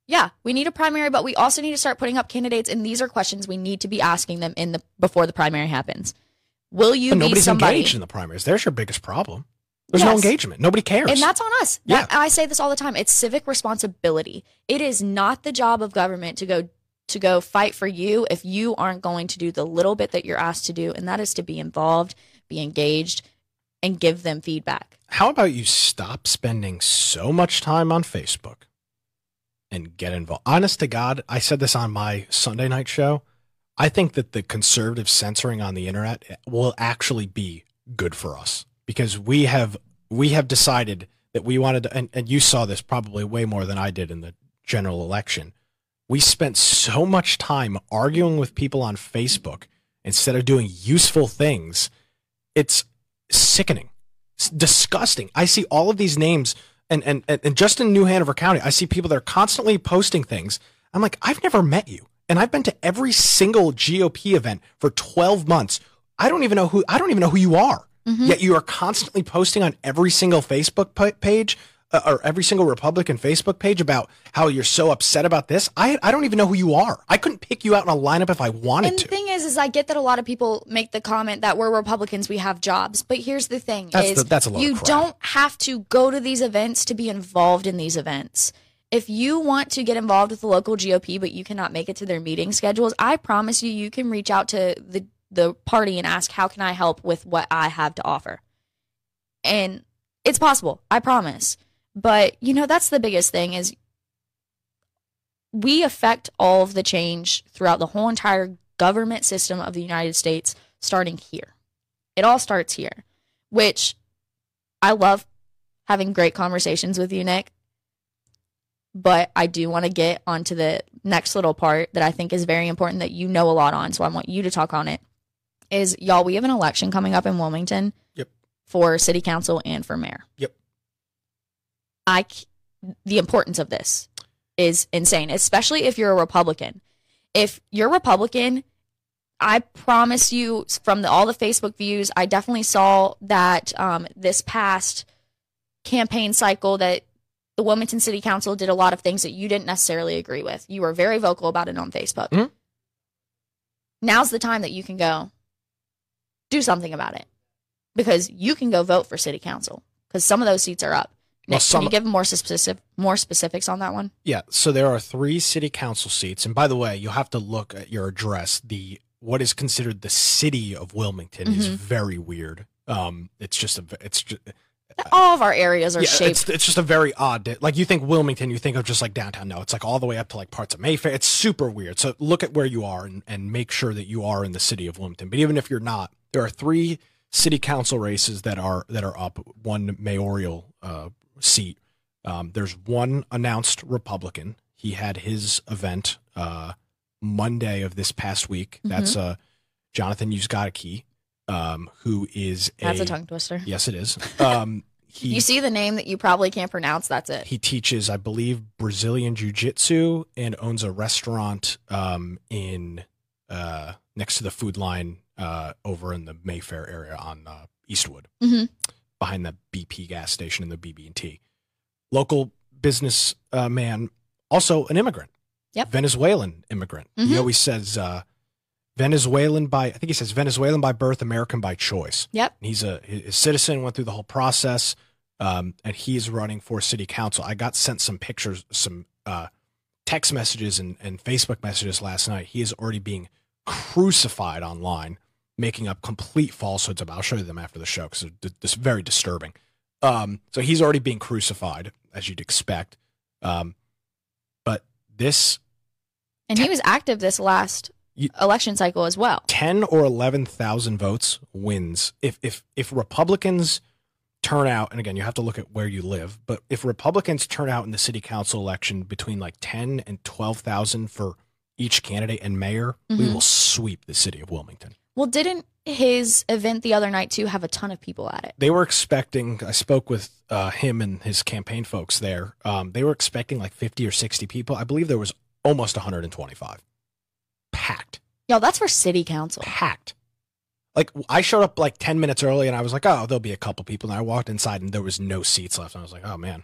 Yeah, we need a primary, but we also need to start putting up candidates and these are questions we need to be asking them in the before the primary happens. Will you But be nobody's somebody engaged in the primaries. There's your biggest problem. There's no engagement. Nobody cares. And that's on us. Yeah. That- I say this all the time. It's civic responsibility. It is not the job of government to go to go fight for you if you aren't going to do the little bit that you're asked to do, and that is to be involved, be engaged, and give them feedback. How about you stop spending so much time on Facebook and get involved? Honest to God, I said this on my Sunday night show. I think that the conservative censoring on the internet will actually be good for us because we have we have decided that we wanted to, and, and you saw this probably way more than I did in the general election. We spent so much time arguing with people on Facebook instead of doing useful things. It's sickening. It's disgusting. I see all of these names, and, and, and just in New Hanover County, I see people that are constantly posting things. I'm like, I've never met you, and I've been to every single GOP event for 12 months. I don't even know who I don't even know who you are. Yet you are constantly posting on every single Facebook page uh, or every single Republican Facebook page about how you're so upset about this. I I don't even know who you are. I couldn't pick you out in a lineup if I wanted And to. the thing is, is I get that a lot of people make the comment that we're Republicans, we have jobs. But here's the thing: That's is the- that's a you don't have to go to these events to be involved in these events. If you want to get involved with the local GOP, but you cannot make it to their meeting schedules, I promise you, you can reach out to the the party and ask, "How can I help with what I have to offer?" And it's possible, I promise. But you know, that's the biggest thing is we affect all of the change throughout the whole entire government system of the United States, starting here. It all starts here, which I love having great conversations with you, Nick. But I do want to get onto the next little part that I think is very important that you know a lot on. So I want you to talk on it. Is y'all, we have an election coming up in Wilmington Yep. for city council and for mayor. Yep. I, the importance of this is insane, especially if you're a Republican. If you're Republican, I promise you from the, all the Facebook views, I definitely saw that um, this past campaign cycle that the Wilmington City Council did a lot of things that you didn't necessarily agree with. You were very vocal about it on Facebook. Mhm. Now's the time that you can go do something about it because you can go vote for city council because some of those seats are up. Well, some- can you give more specific more specifics on that one? Yeah, so there are three city council seats, and by the way, you'll have to look at your address. The what is considered the city of Wilmington is Mhm. very weird. Um, it's just a, it's just, All of our areas are yeah, shaped. it's it's just a very odd. Like you think Wilmington, you think of just like downtown. No, it's like all the way up to like parts of Mayfair. It's super weird. So look at where you are and and make sure that you are in the city of Wilmington. But even if you're not, there are three city council races that are that are up. One mayoral uh, seat. Um, there's one announced Republican. He had his event uh, Monday of this past week. Mm-hmm. That's uh, Jonathan Uzcategui, um, who is a, That's a tongue twister. Yes, it is. Um, he You see the name that you probably can't pronounce. That's it. he teaches, I believe, Brazilian jiu jitsu and owns a restaurant um, in uh, next to the Food Lion uh, over in the Mayfair area on uh, Eastwood, Mhm. behind the BP gas station and the BB and T. Local business uh, man, also an immigrant. Yep. Venezuelan immigrant. Mhm. He always says uh, Venezuelan by I think he says Venezuelan by birth, American by choice. Yep. He's a, a citizen, went through the whole process, um, and he's running for city council. I got sent some pictures, some uh, text messages and, and Facebook messages last night. He is already being crucified online, making up complete falsehoods about. I'll show you them after the show because d- very disturbing. Um, so he's already being crucified, as you'd expect. Um, but this And he was active this last You- election cycle as well. ten or eleven thousand votes wins. If if if Republicans turn out, and again, you have to look at where you live, but if Republicans turn out in the city council election between like ten and twelve thousand for each candidate and mayor, we Mhm. will sweep the city of Wilmington. Well, didn't his event the other night too have a ton of people at it? They were expecting. I spoke with uh, him and his campaign folks there. Um, they were expecting like fifty or sixty people. I believe there was almost one hundred and twenty-five, packed. Y'all, that's for city council. packed. Like I showed up like ten minutes early, and I was like, "Oh, there'll be a couple people." And I walked inside, and there was no seats left. And I was like, "Oh man,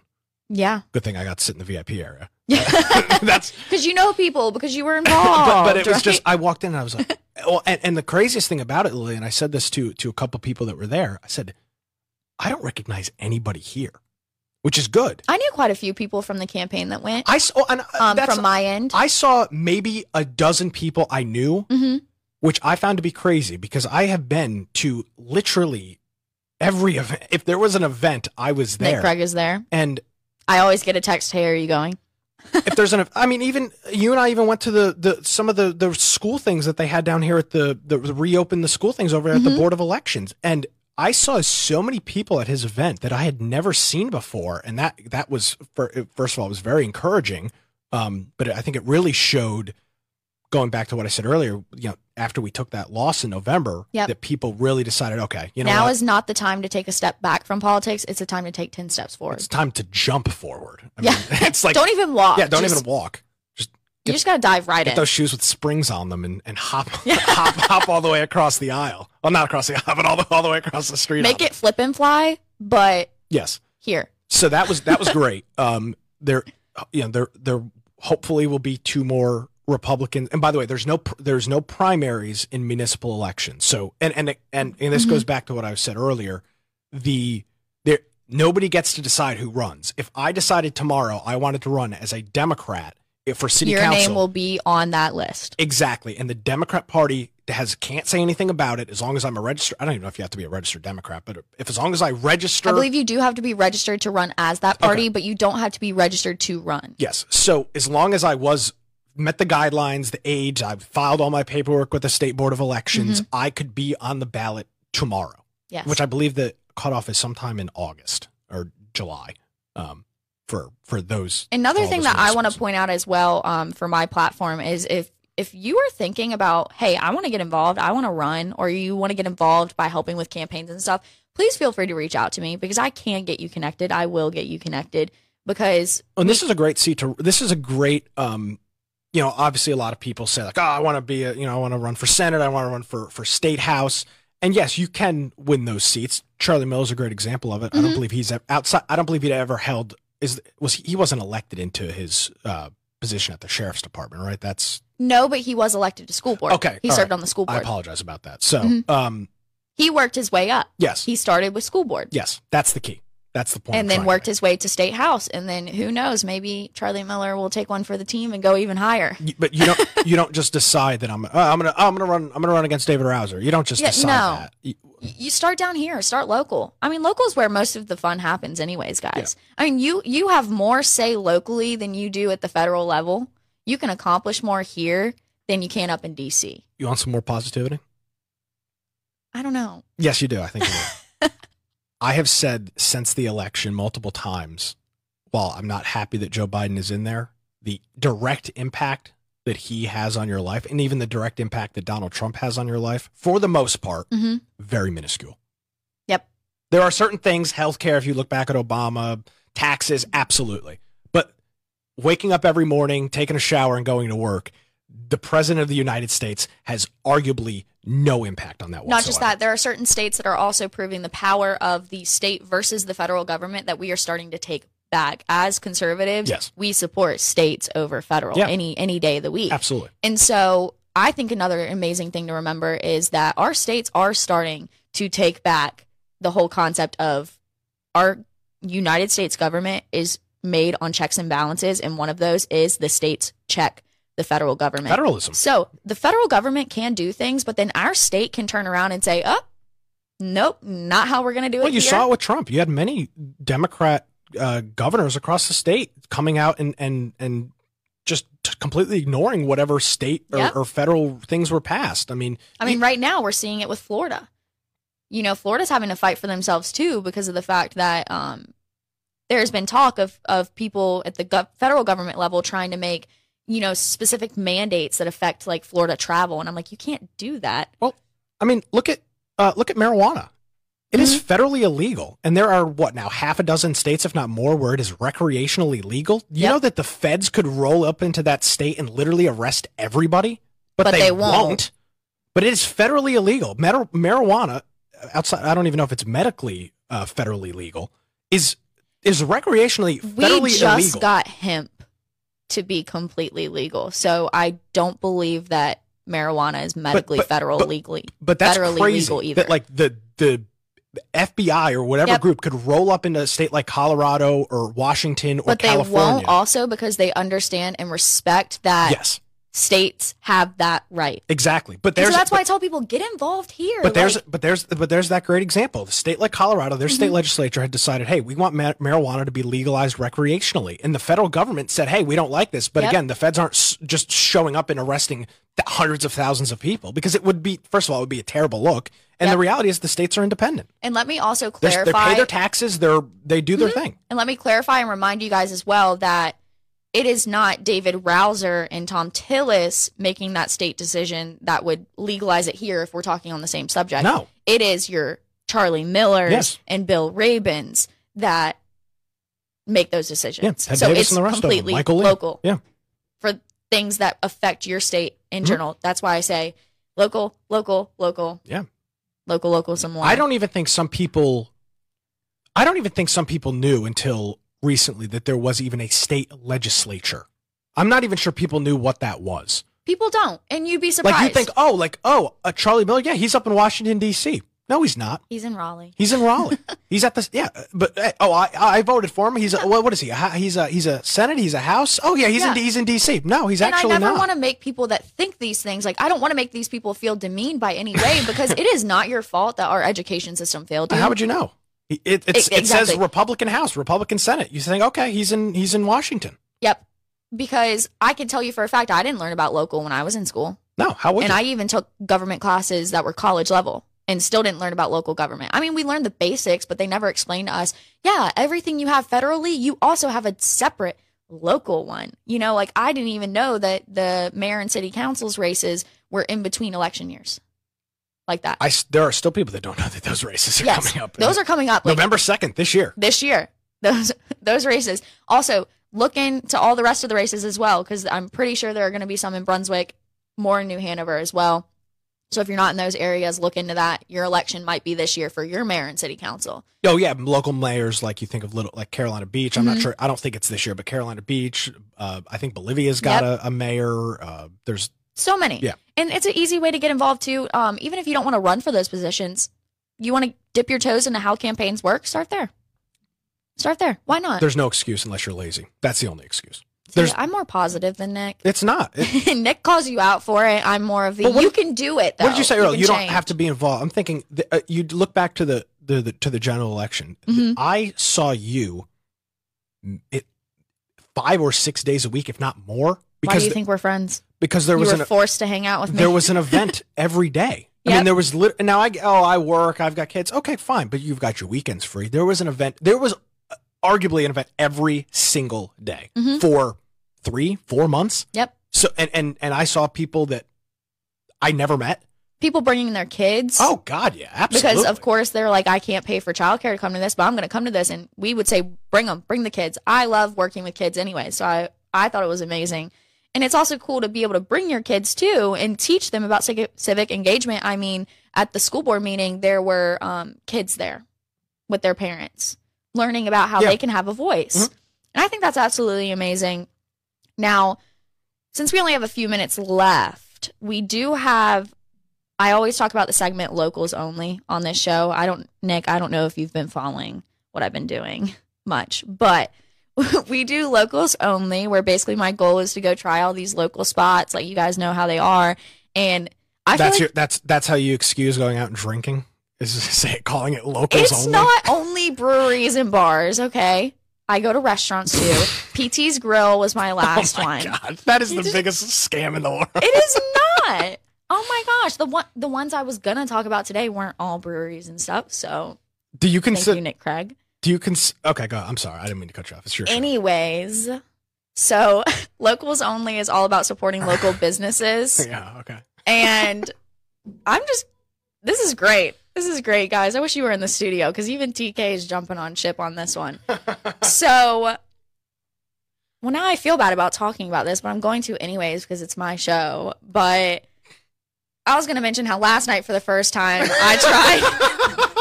Yeah. good thing I got to sit in the VIP area." Yeah. That's Because you know people, because you were involved. but it was just I walked in and I was like, well, and, and the craziest thing about it, Lily, and I said this to to a couple people that were there. I said, I don't recognize anybody here, which is good. I knew quite a few people from the campaign that went I saw, and uh, um, that's, from my end. I saw maybe a dozen people I knew, hmm which I found to be crazy because I have been to literally every event. If there was an event, I was Nick there. Craig is there. And I always get a text, "Hey, are you going?" if there's an, I mean, even you and I even went to the, the some of the, the school things that they had down here at the the reopen the school things over at the Mhm. board of elections, and I saw so many people at his event that I had never seen before, and that that was for, first of all it was very encouraging, um, but I think it really showed. Going back to what I said earlier, you know, after we took that loss in November, Yep. that people really decided, okay, you know, now what? is not the time to take a step back from politics. It's a time to take ten steps forward. it's time to jump forward. I yeah, mean, it's like don't even walk. yeah, don't Just- even walk. Just You just gotta dive right get in. those shoes with springs on them and, and hop, hop hop all the way across the aisle. Well, not across the aisle, but all the all the way across the street. Make it flip and fly, but yes. here. So that was that was great. Um, there, you know, there there hopefully will be two more Republicans. And by the way, there's no there's no primaries in municipal elections. So and and and, and this Mhm. goes back to what I said earlier. The there nobody gets to decide who runs. If I decided tomorrow I wanted to run as a Democrat for city Your council, name will be on that list. Exactly. And the Democrat Party has can't say anything about it as long as I'm a registered. I don't even know if you have to be a registered Democrat, but if as long as I register, I believe you do have to be registered to run as that party, Okay. but you don't have to be registered to run. yes. So as long as I was met the guidelines, the age, I've filed all my paperwork with the state board of elections, I could be on the ballot tomorrow, Yes. which I believe the cutoff is sometime in August or July. Um, for for those Another thing that I want to point out as well um, for my platform is if if you are thinking about, hey, I want to get involved, I want to run, or you want to get involved by helping with campaigns and stuff, please feel free to reach out to me because I can get you connected. I will get you connected because And this is a great seat to. This is a great. Um, you know, obviously, a lot of people say like, "Oh, I want to be a. You know, I want to run for senate. I want to run for for state house." And yes, you can win those seats. Charlie Miller's a great example of it. I don't Mhm. believe he's outside. I don't believe he'd ever held. Is was he, he wasn't elected into his uh, position at the sheriff's department, right? That's no, but he was elected to school board. Okay, he served right. on the school board. I apologize about that. So, Mhm. um, He worked his way up. yes, He started with school board. yes, that's the key. That's the point. and then worked his way to state house and then who knows maybe charlie miller will take one for the team and go even higher But you don't. you don't just decide that I'm. Uh, I'm gonna. I'm gonna run. I'm gonna run against David Rouzer. You don't just Yeah, decide no. that. You- you start down here start local i mean local is where most of the fun happens anyways guys i mean you you have more say locally than you do at the federal level you can accomplish more here than you can up in dc You want some more positivity? i don't know Yes, you do. I think you do. I have said since the election multiple times, while I'm not happy that Joe Biden is in there, the direct impact that he has on your life, and even the direct impact that Donald Trump has on your life, for the most part, Mhm. very minuscule. Yep. There are certain things, healthcare, if you look back at Obama, taxes, absolutely. But waking up every morning, taking a shower, and going to work, the president of the United States has arguably no impact on that not just that there are certain states that are also proving the power of the state versus the federal government that we are starting to take back as conservatives Yes. we support states over federal Yeah. any any day of the week Absolutely. And so I think another amazing thing to remember is that our states are starting to take back the whole concept of our United States government is made on checks and balances. And one of those is the states check the federal government. Federalism. So the federal government can do things, but then our state can turn around and say, oh, nope, not how we're going to do Well, it. you here. saw it with Trump. You had many Democrat uh, governors across the state coming out and and and just t- completely ignoring whatever state or, Yep. or federal things were passed. I mean, I mean, right now we're seeing it with Florida. You know, Florida's having to fight for themselves too because of the fact that um, there's been talk of of people at the gov- federal government level trying to make you know specific mandates that affect like Florida travel, and I'm like, you can't do that. Well, I mean, look at uh, look at marijuana. It is Mm-hmm. federally illegal, and there are what now half a dozen states, if not more, where it is recreationally legal. You Yep. know that the feds could roll up into that state and literally arrest everybody, but, But they, they won't. won't. but it is federally illegal. Mar- marijuana, outside, I don't even know if it's medically uh, federally legal, is is recreationally federally illegal? we just illegal. got hemp to be completely legal. So I don't believe that marijuana is medically but- federal but- legally. but that's federally crazy legal either. that like the the FBI or whatever Yep. group could roll up into a state like Colorado or Washington or but they California. won't also because they understand and respect that yes, states have that right. exactly. But there's so that's why I tell people get involved here. but there's Like, but there's but there's that great example. The state like Colorado, their Mm-hmm. state legislature had decided, hey, we want ma- marijuana to be legalized recreationally, and the federal government said, hey, we don't like this. But Yep. again, the feds aren't s- just showing up and arresting th- hundreds of thousands of people because it would be first of all it would be a terrible look, and the reality is the states are independent. and let me also They're, they pay their taxes. They're they do their thing. And let me clarify and remind you guys as well that it is not David Rouzer and Thom Tillis making that state decision that would legalize it here if we're talking on the same subject. No. It is your Charlie Millers Yes. and Bill Rabons that make those decisions. Yeah, so Davis it's and the rest of them. completely local Yeah. for things that affect your state in Mhm. general. That's why I say local, local, local. Yeah. Local, local, some more. I don't even think some people I don't even think some people knew until recently that there was even a state legislature. I'm not even sure people knew what that was. People don't. And you'd be surprised. Like you think, oh, like oh, uh, Charlie Miller, yeah, he's up in Washington D.C. No, he's not. He's in Raleigh. He's in Raleigh. he's at the yeah, but uh, oh, I I voted for him. He's a, what, what is he? A, he's a he's a senate. He's a house. Oh yeah, he's Yeah. in he's in D.C. No, he's actually not. and I never not. want to make people that think these things like I don't want to make these people feel demeaned by any way because it is not your fault that our education system failed you. How would you know? It, it, it's, E- it says. Republican House, Republican Senate. You think, okay, he's in he's in Washington. Yep. Because I can tell you for a fact I didn't learn about local when I was in school. No, how would and you? I even took government classes that were college level and still didn't learn about local government. I mean, we learned the basics, but they never explained to us, yeah, everything you have federally, you also have a separate local one. You know, like I didn't even know that the mayor and city council's races were in between election years. Like that. I there are still people that don't know that those races are yes. coming up. Those are coming up like November second this year. this year. Those those races. Also, look into all the rest of the races as well, because I'm pretty sure there are going to be some in Brunswick, more in New Hanover as well. So if you're not in those areas, look into that. Your election might be this year for your mayor and city council. Oh yeah, local mayors like you think of little like Carolina Beach. I'm Mhm. not sure. I don't think it's this year, but Carolina Beach. Uh, I think Bolivia's got Yep. a, a mayor. Uh, there's So many. Yeah. And it's an easy way to get involved too. Um, even if you don't want to run for those positions, you want to dip your toes into how campaigns work, start there. Start there. Why not? there's no excuse unless you're lazy. That's the only excuse. See, I'm more positive than Nick. It's not. It- Nick calls you out for it. I'm more of the what you can do it. Though. what did you say earlier? can You don't have to be involved. I'm thinking th- uh, you look back to the, the, the to the general election. Mhm. I saw you it five or six days a week, if not more, Why do you think we're friends? because there you was were an forced to hang out with me. there was an event every day. I mean, there was lit- now I oh I work, I've got kids. Okay, fine, but you've got your weekends free. There was an event. There was uh, arguably an event every single day Mhm. for three, four months. Yep. So and and and I saw people that I never met. People bringing their kids. Oh God, yeah, absolutely. Because of course they're like, I can't pay for childcare to come to this, but I'm going to come to this, and we would say, bring them, bring the kids. I love working with kids anyway, so I I thought it was amazing, and it's also cool to be able to bring your kids too and teach them about civic engagement. I mean, at the school board meeting, there were um, kids there with their parents, learning about how Yeah. they can have a voice, Mhm. and I think that's absolutely amazing. Now, since we only have a few minutes left, we do have I always talk about the segment locals only on this show. I don't, Nick, I don't know if you've been following what I've been doing much, but we do locals only, where basically my goal is to go try all these local spots. Like you guys know how they are. And I that's feel your like that's that's how you excuse going out and drinking is say calling it locals it's only. not only breweries and bars, okay? I go to restaurants too. PT's Grill was my last oh my one. God, that is the biggest scam in the world. It is not. Oh my gosh, the one the ones I was gonna talk about today weren't all breweries and stuff. So Do you consider? Nick Craig. Do you cons? Okay, go. I'm sorry. I didn't mean to cut you off. It's your show. Anyways, so locals only is all about supporting local businesses. Yeah. Okay. And I'm just, this is great. This is great, guys. I wish you were in the studio because even TK is jumping on ship on this one. So, well, now I feel bad about talking about this, but I'm going to anyways because it's my show. But I was going to mention how last night for the first time I tried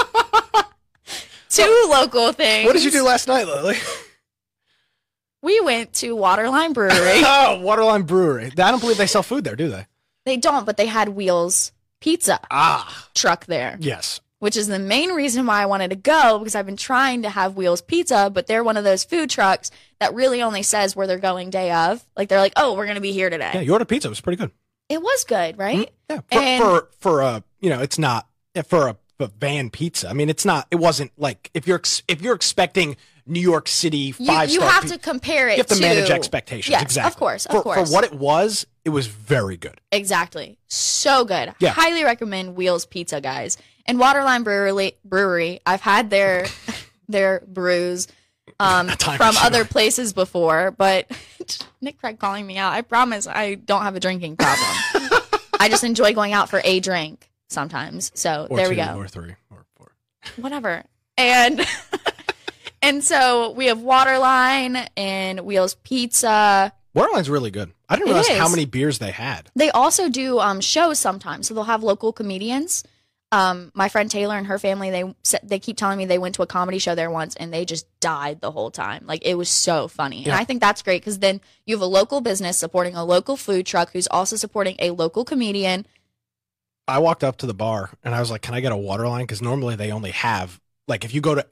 two local things. What did you do last night, Lily? We went to Waterline Brewery. oh, Waterline Brewery. I don't believe they sell food there, do they? they don't, but they had Wheels Pizza Ah, truck there, yes. which is the main reason why I wanted to go because I've been trying to have Wheels Pizza, but they're one of those food trucks that really only says where they're going day of. Like they're like, "Oh, we're going to be here today." Yeah, you ordered pizza. It was pretty good. It was good, right? Yeah, for And- for, for a you know, it's not for a, a van pizza. I mean, it's not. It wasn't like if you're ex- if you're expecting New York City You, five you star. have to compare it to you have to to manage expectations. Yes, exactly. of course, of for, course. For what it was, it was very good. Exactly. So good. Yeah. Highly recommend Wheels Pizza, guys. And Waterline Brewery, Brewery I've had their their brews um, from other places before, but Nick Craig calling me out. I promise I don't have a drinking problem. I just enjoy going out for a drink sometimes. So Or there we go. Or three, or four. Whatever. And and so we have Waterline and Wheels Pizza. Waterline's really good. I didn't realize how many beers they had. They also do um, shows sometimes, so they'll have local comedians. Um, my friend Taylor and her family, they they keep telling me they went to a comedy show there once and they just died the whole time. Like it was so funny, and I think that's great because then you have a local business supporting a local food truck who's also supporting a local comedian. I walked up to the bar and I was like, "Can I get a Waterline?" Because normally they only have like if you go to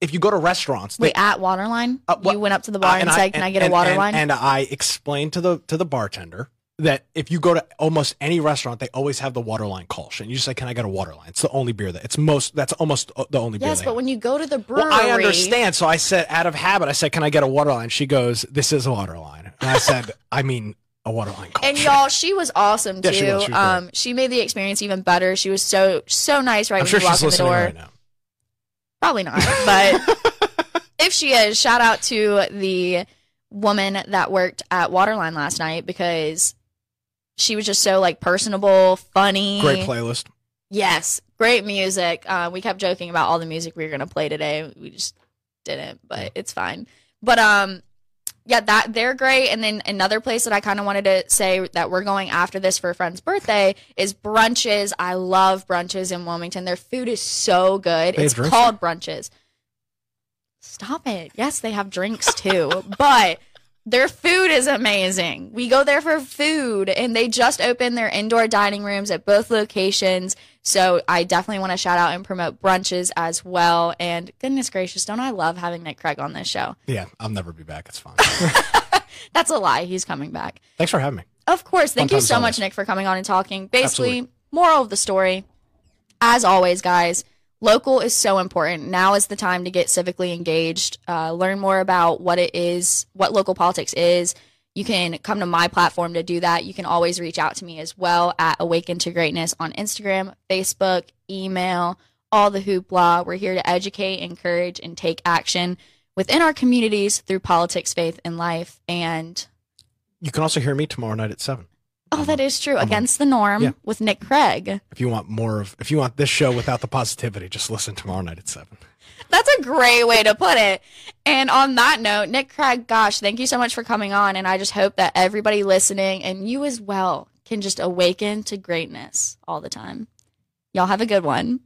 if you go to restaurants, they Wait, at Waterline, Uh, what- you went up to the bar Uh, and, I- said, "Can I get a and- Waterline?" And, and I explained to the to the bartender that if you go to almost any restaurant, they always have the Waterline call sheet. You just say, "Can I get a Waterline?" It's the only beer that it's most. That's almost uh, the only beer. yes, but have. when you go to the brewery, well, I understand. So I said, out of habit, I said, "Can I get a Waterline?" She goes, "This is a Waterline," and I said, "I mean a Waterline call And y'all, she was awesome too. Yeah, she was. She was um, she made the experience even better. She was so so nice right I'm when sure you walk she's in the door. right now. Probably not, but if she is, shout out to the woman that worked at Waterline last night because she was just so like personable, funny. Great playlist. Yes, great music. Uh, we kept joking about all the music we were gonna play today. We just didn't, but it's fine. But um, yeah, that they're great. And then another place that I kind of wanted to say that we're going after this for a friend's birthday is brunches. I love brunches in Wilmington. Their food is so good. They it's called brunches. Stop it. Yes, they have drinks too, but their food is amazing. We go there for food, and they just opened their indoor dining rooms at both locations. So I definitely want to shout out and promote brunches as well. And goodness gracious, don't I love having Nick Craig on this show? Yeah, I'll never be back. It's fine. That's a lie. He's coming back. Thanks for having me. Of course. Thank Fun you so much, Nick, for coming on and talking. Basically, Absolutely. moral of the story, as always, guys, local is so important. Now is the time to get civically engaged, uh, learn more about what it is, what local politics is. You can come to my platform to do that. You can always reach out to me as well at Awaken to Greatness on Instagram, Facebook, email, all the hoopla. We're here to educate, encourage, and take action within our communities through politics, faith, and life. And You can also hear me tomorrow night at seven. Oh, that is true. on. Against the norm Yeah. with Nick Craig. If you want more of, if you want this show without the positivity, just listen tomorrow night at seven. That's a great way to put it. And on that note, Nick Craig, gosh, thank you so much for coming on. And I just hope that everybody listening and you as well can just awaken to greatness all the time. Y'all have a good one.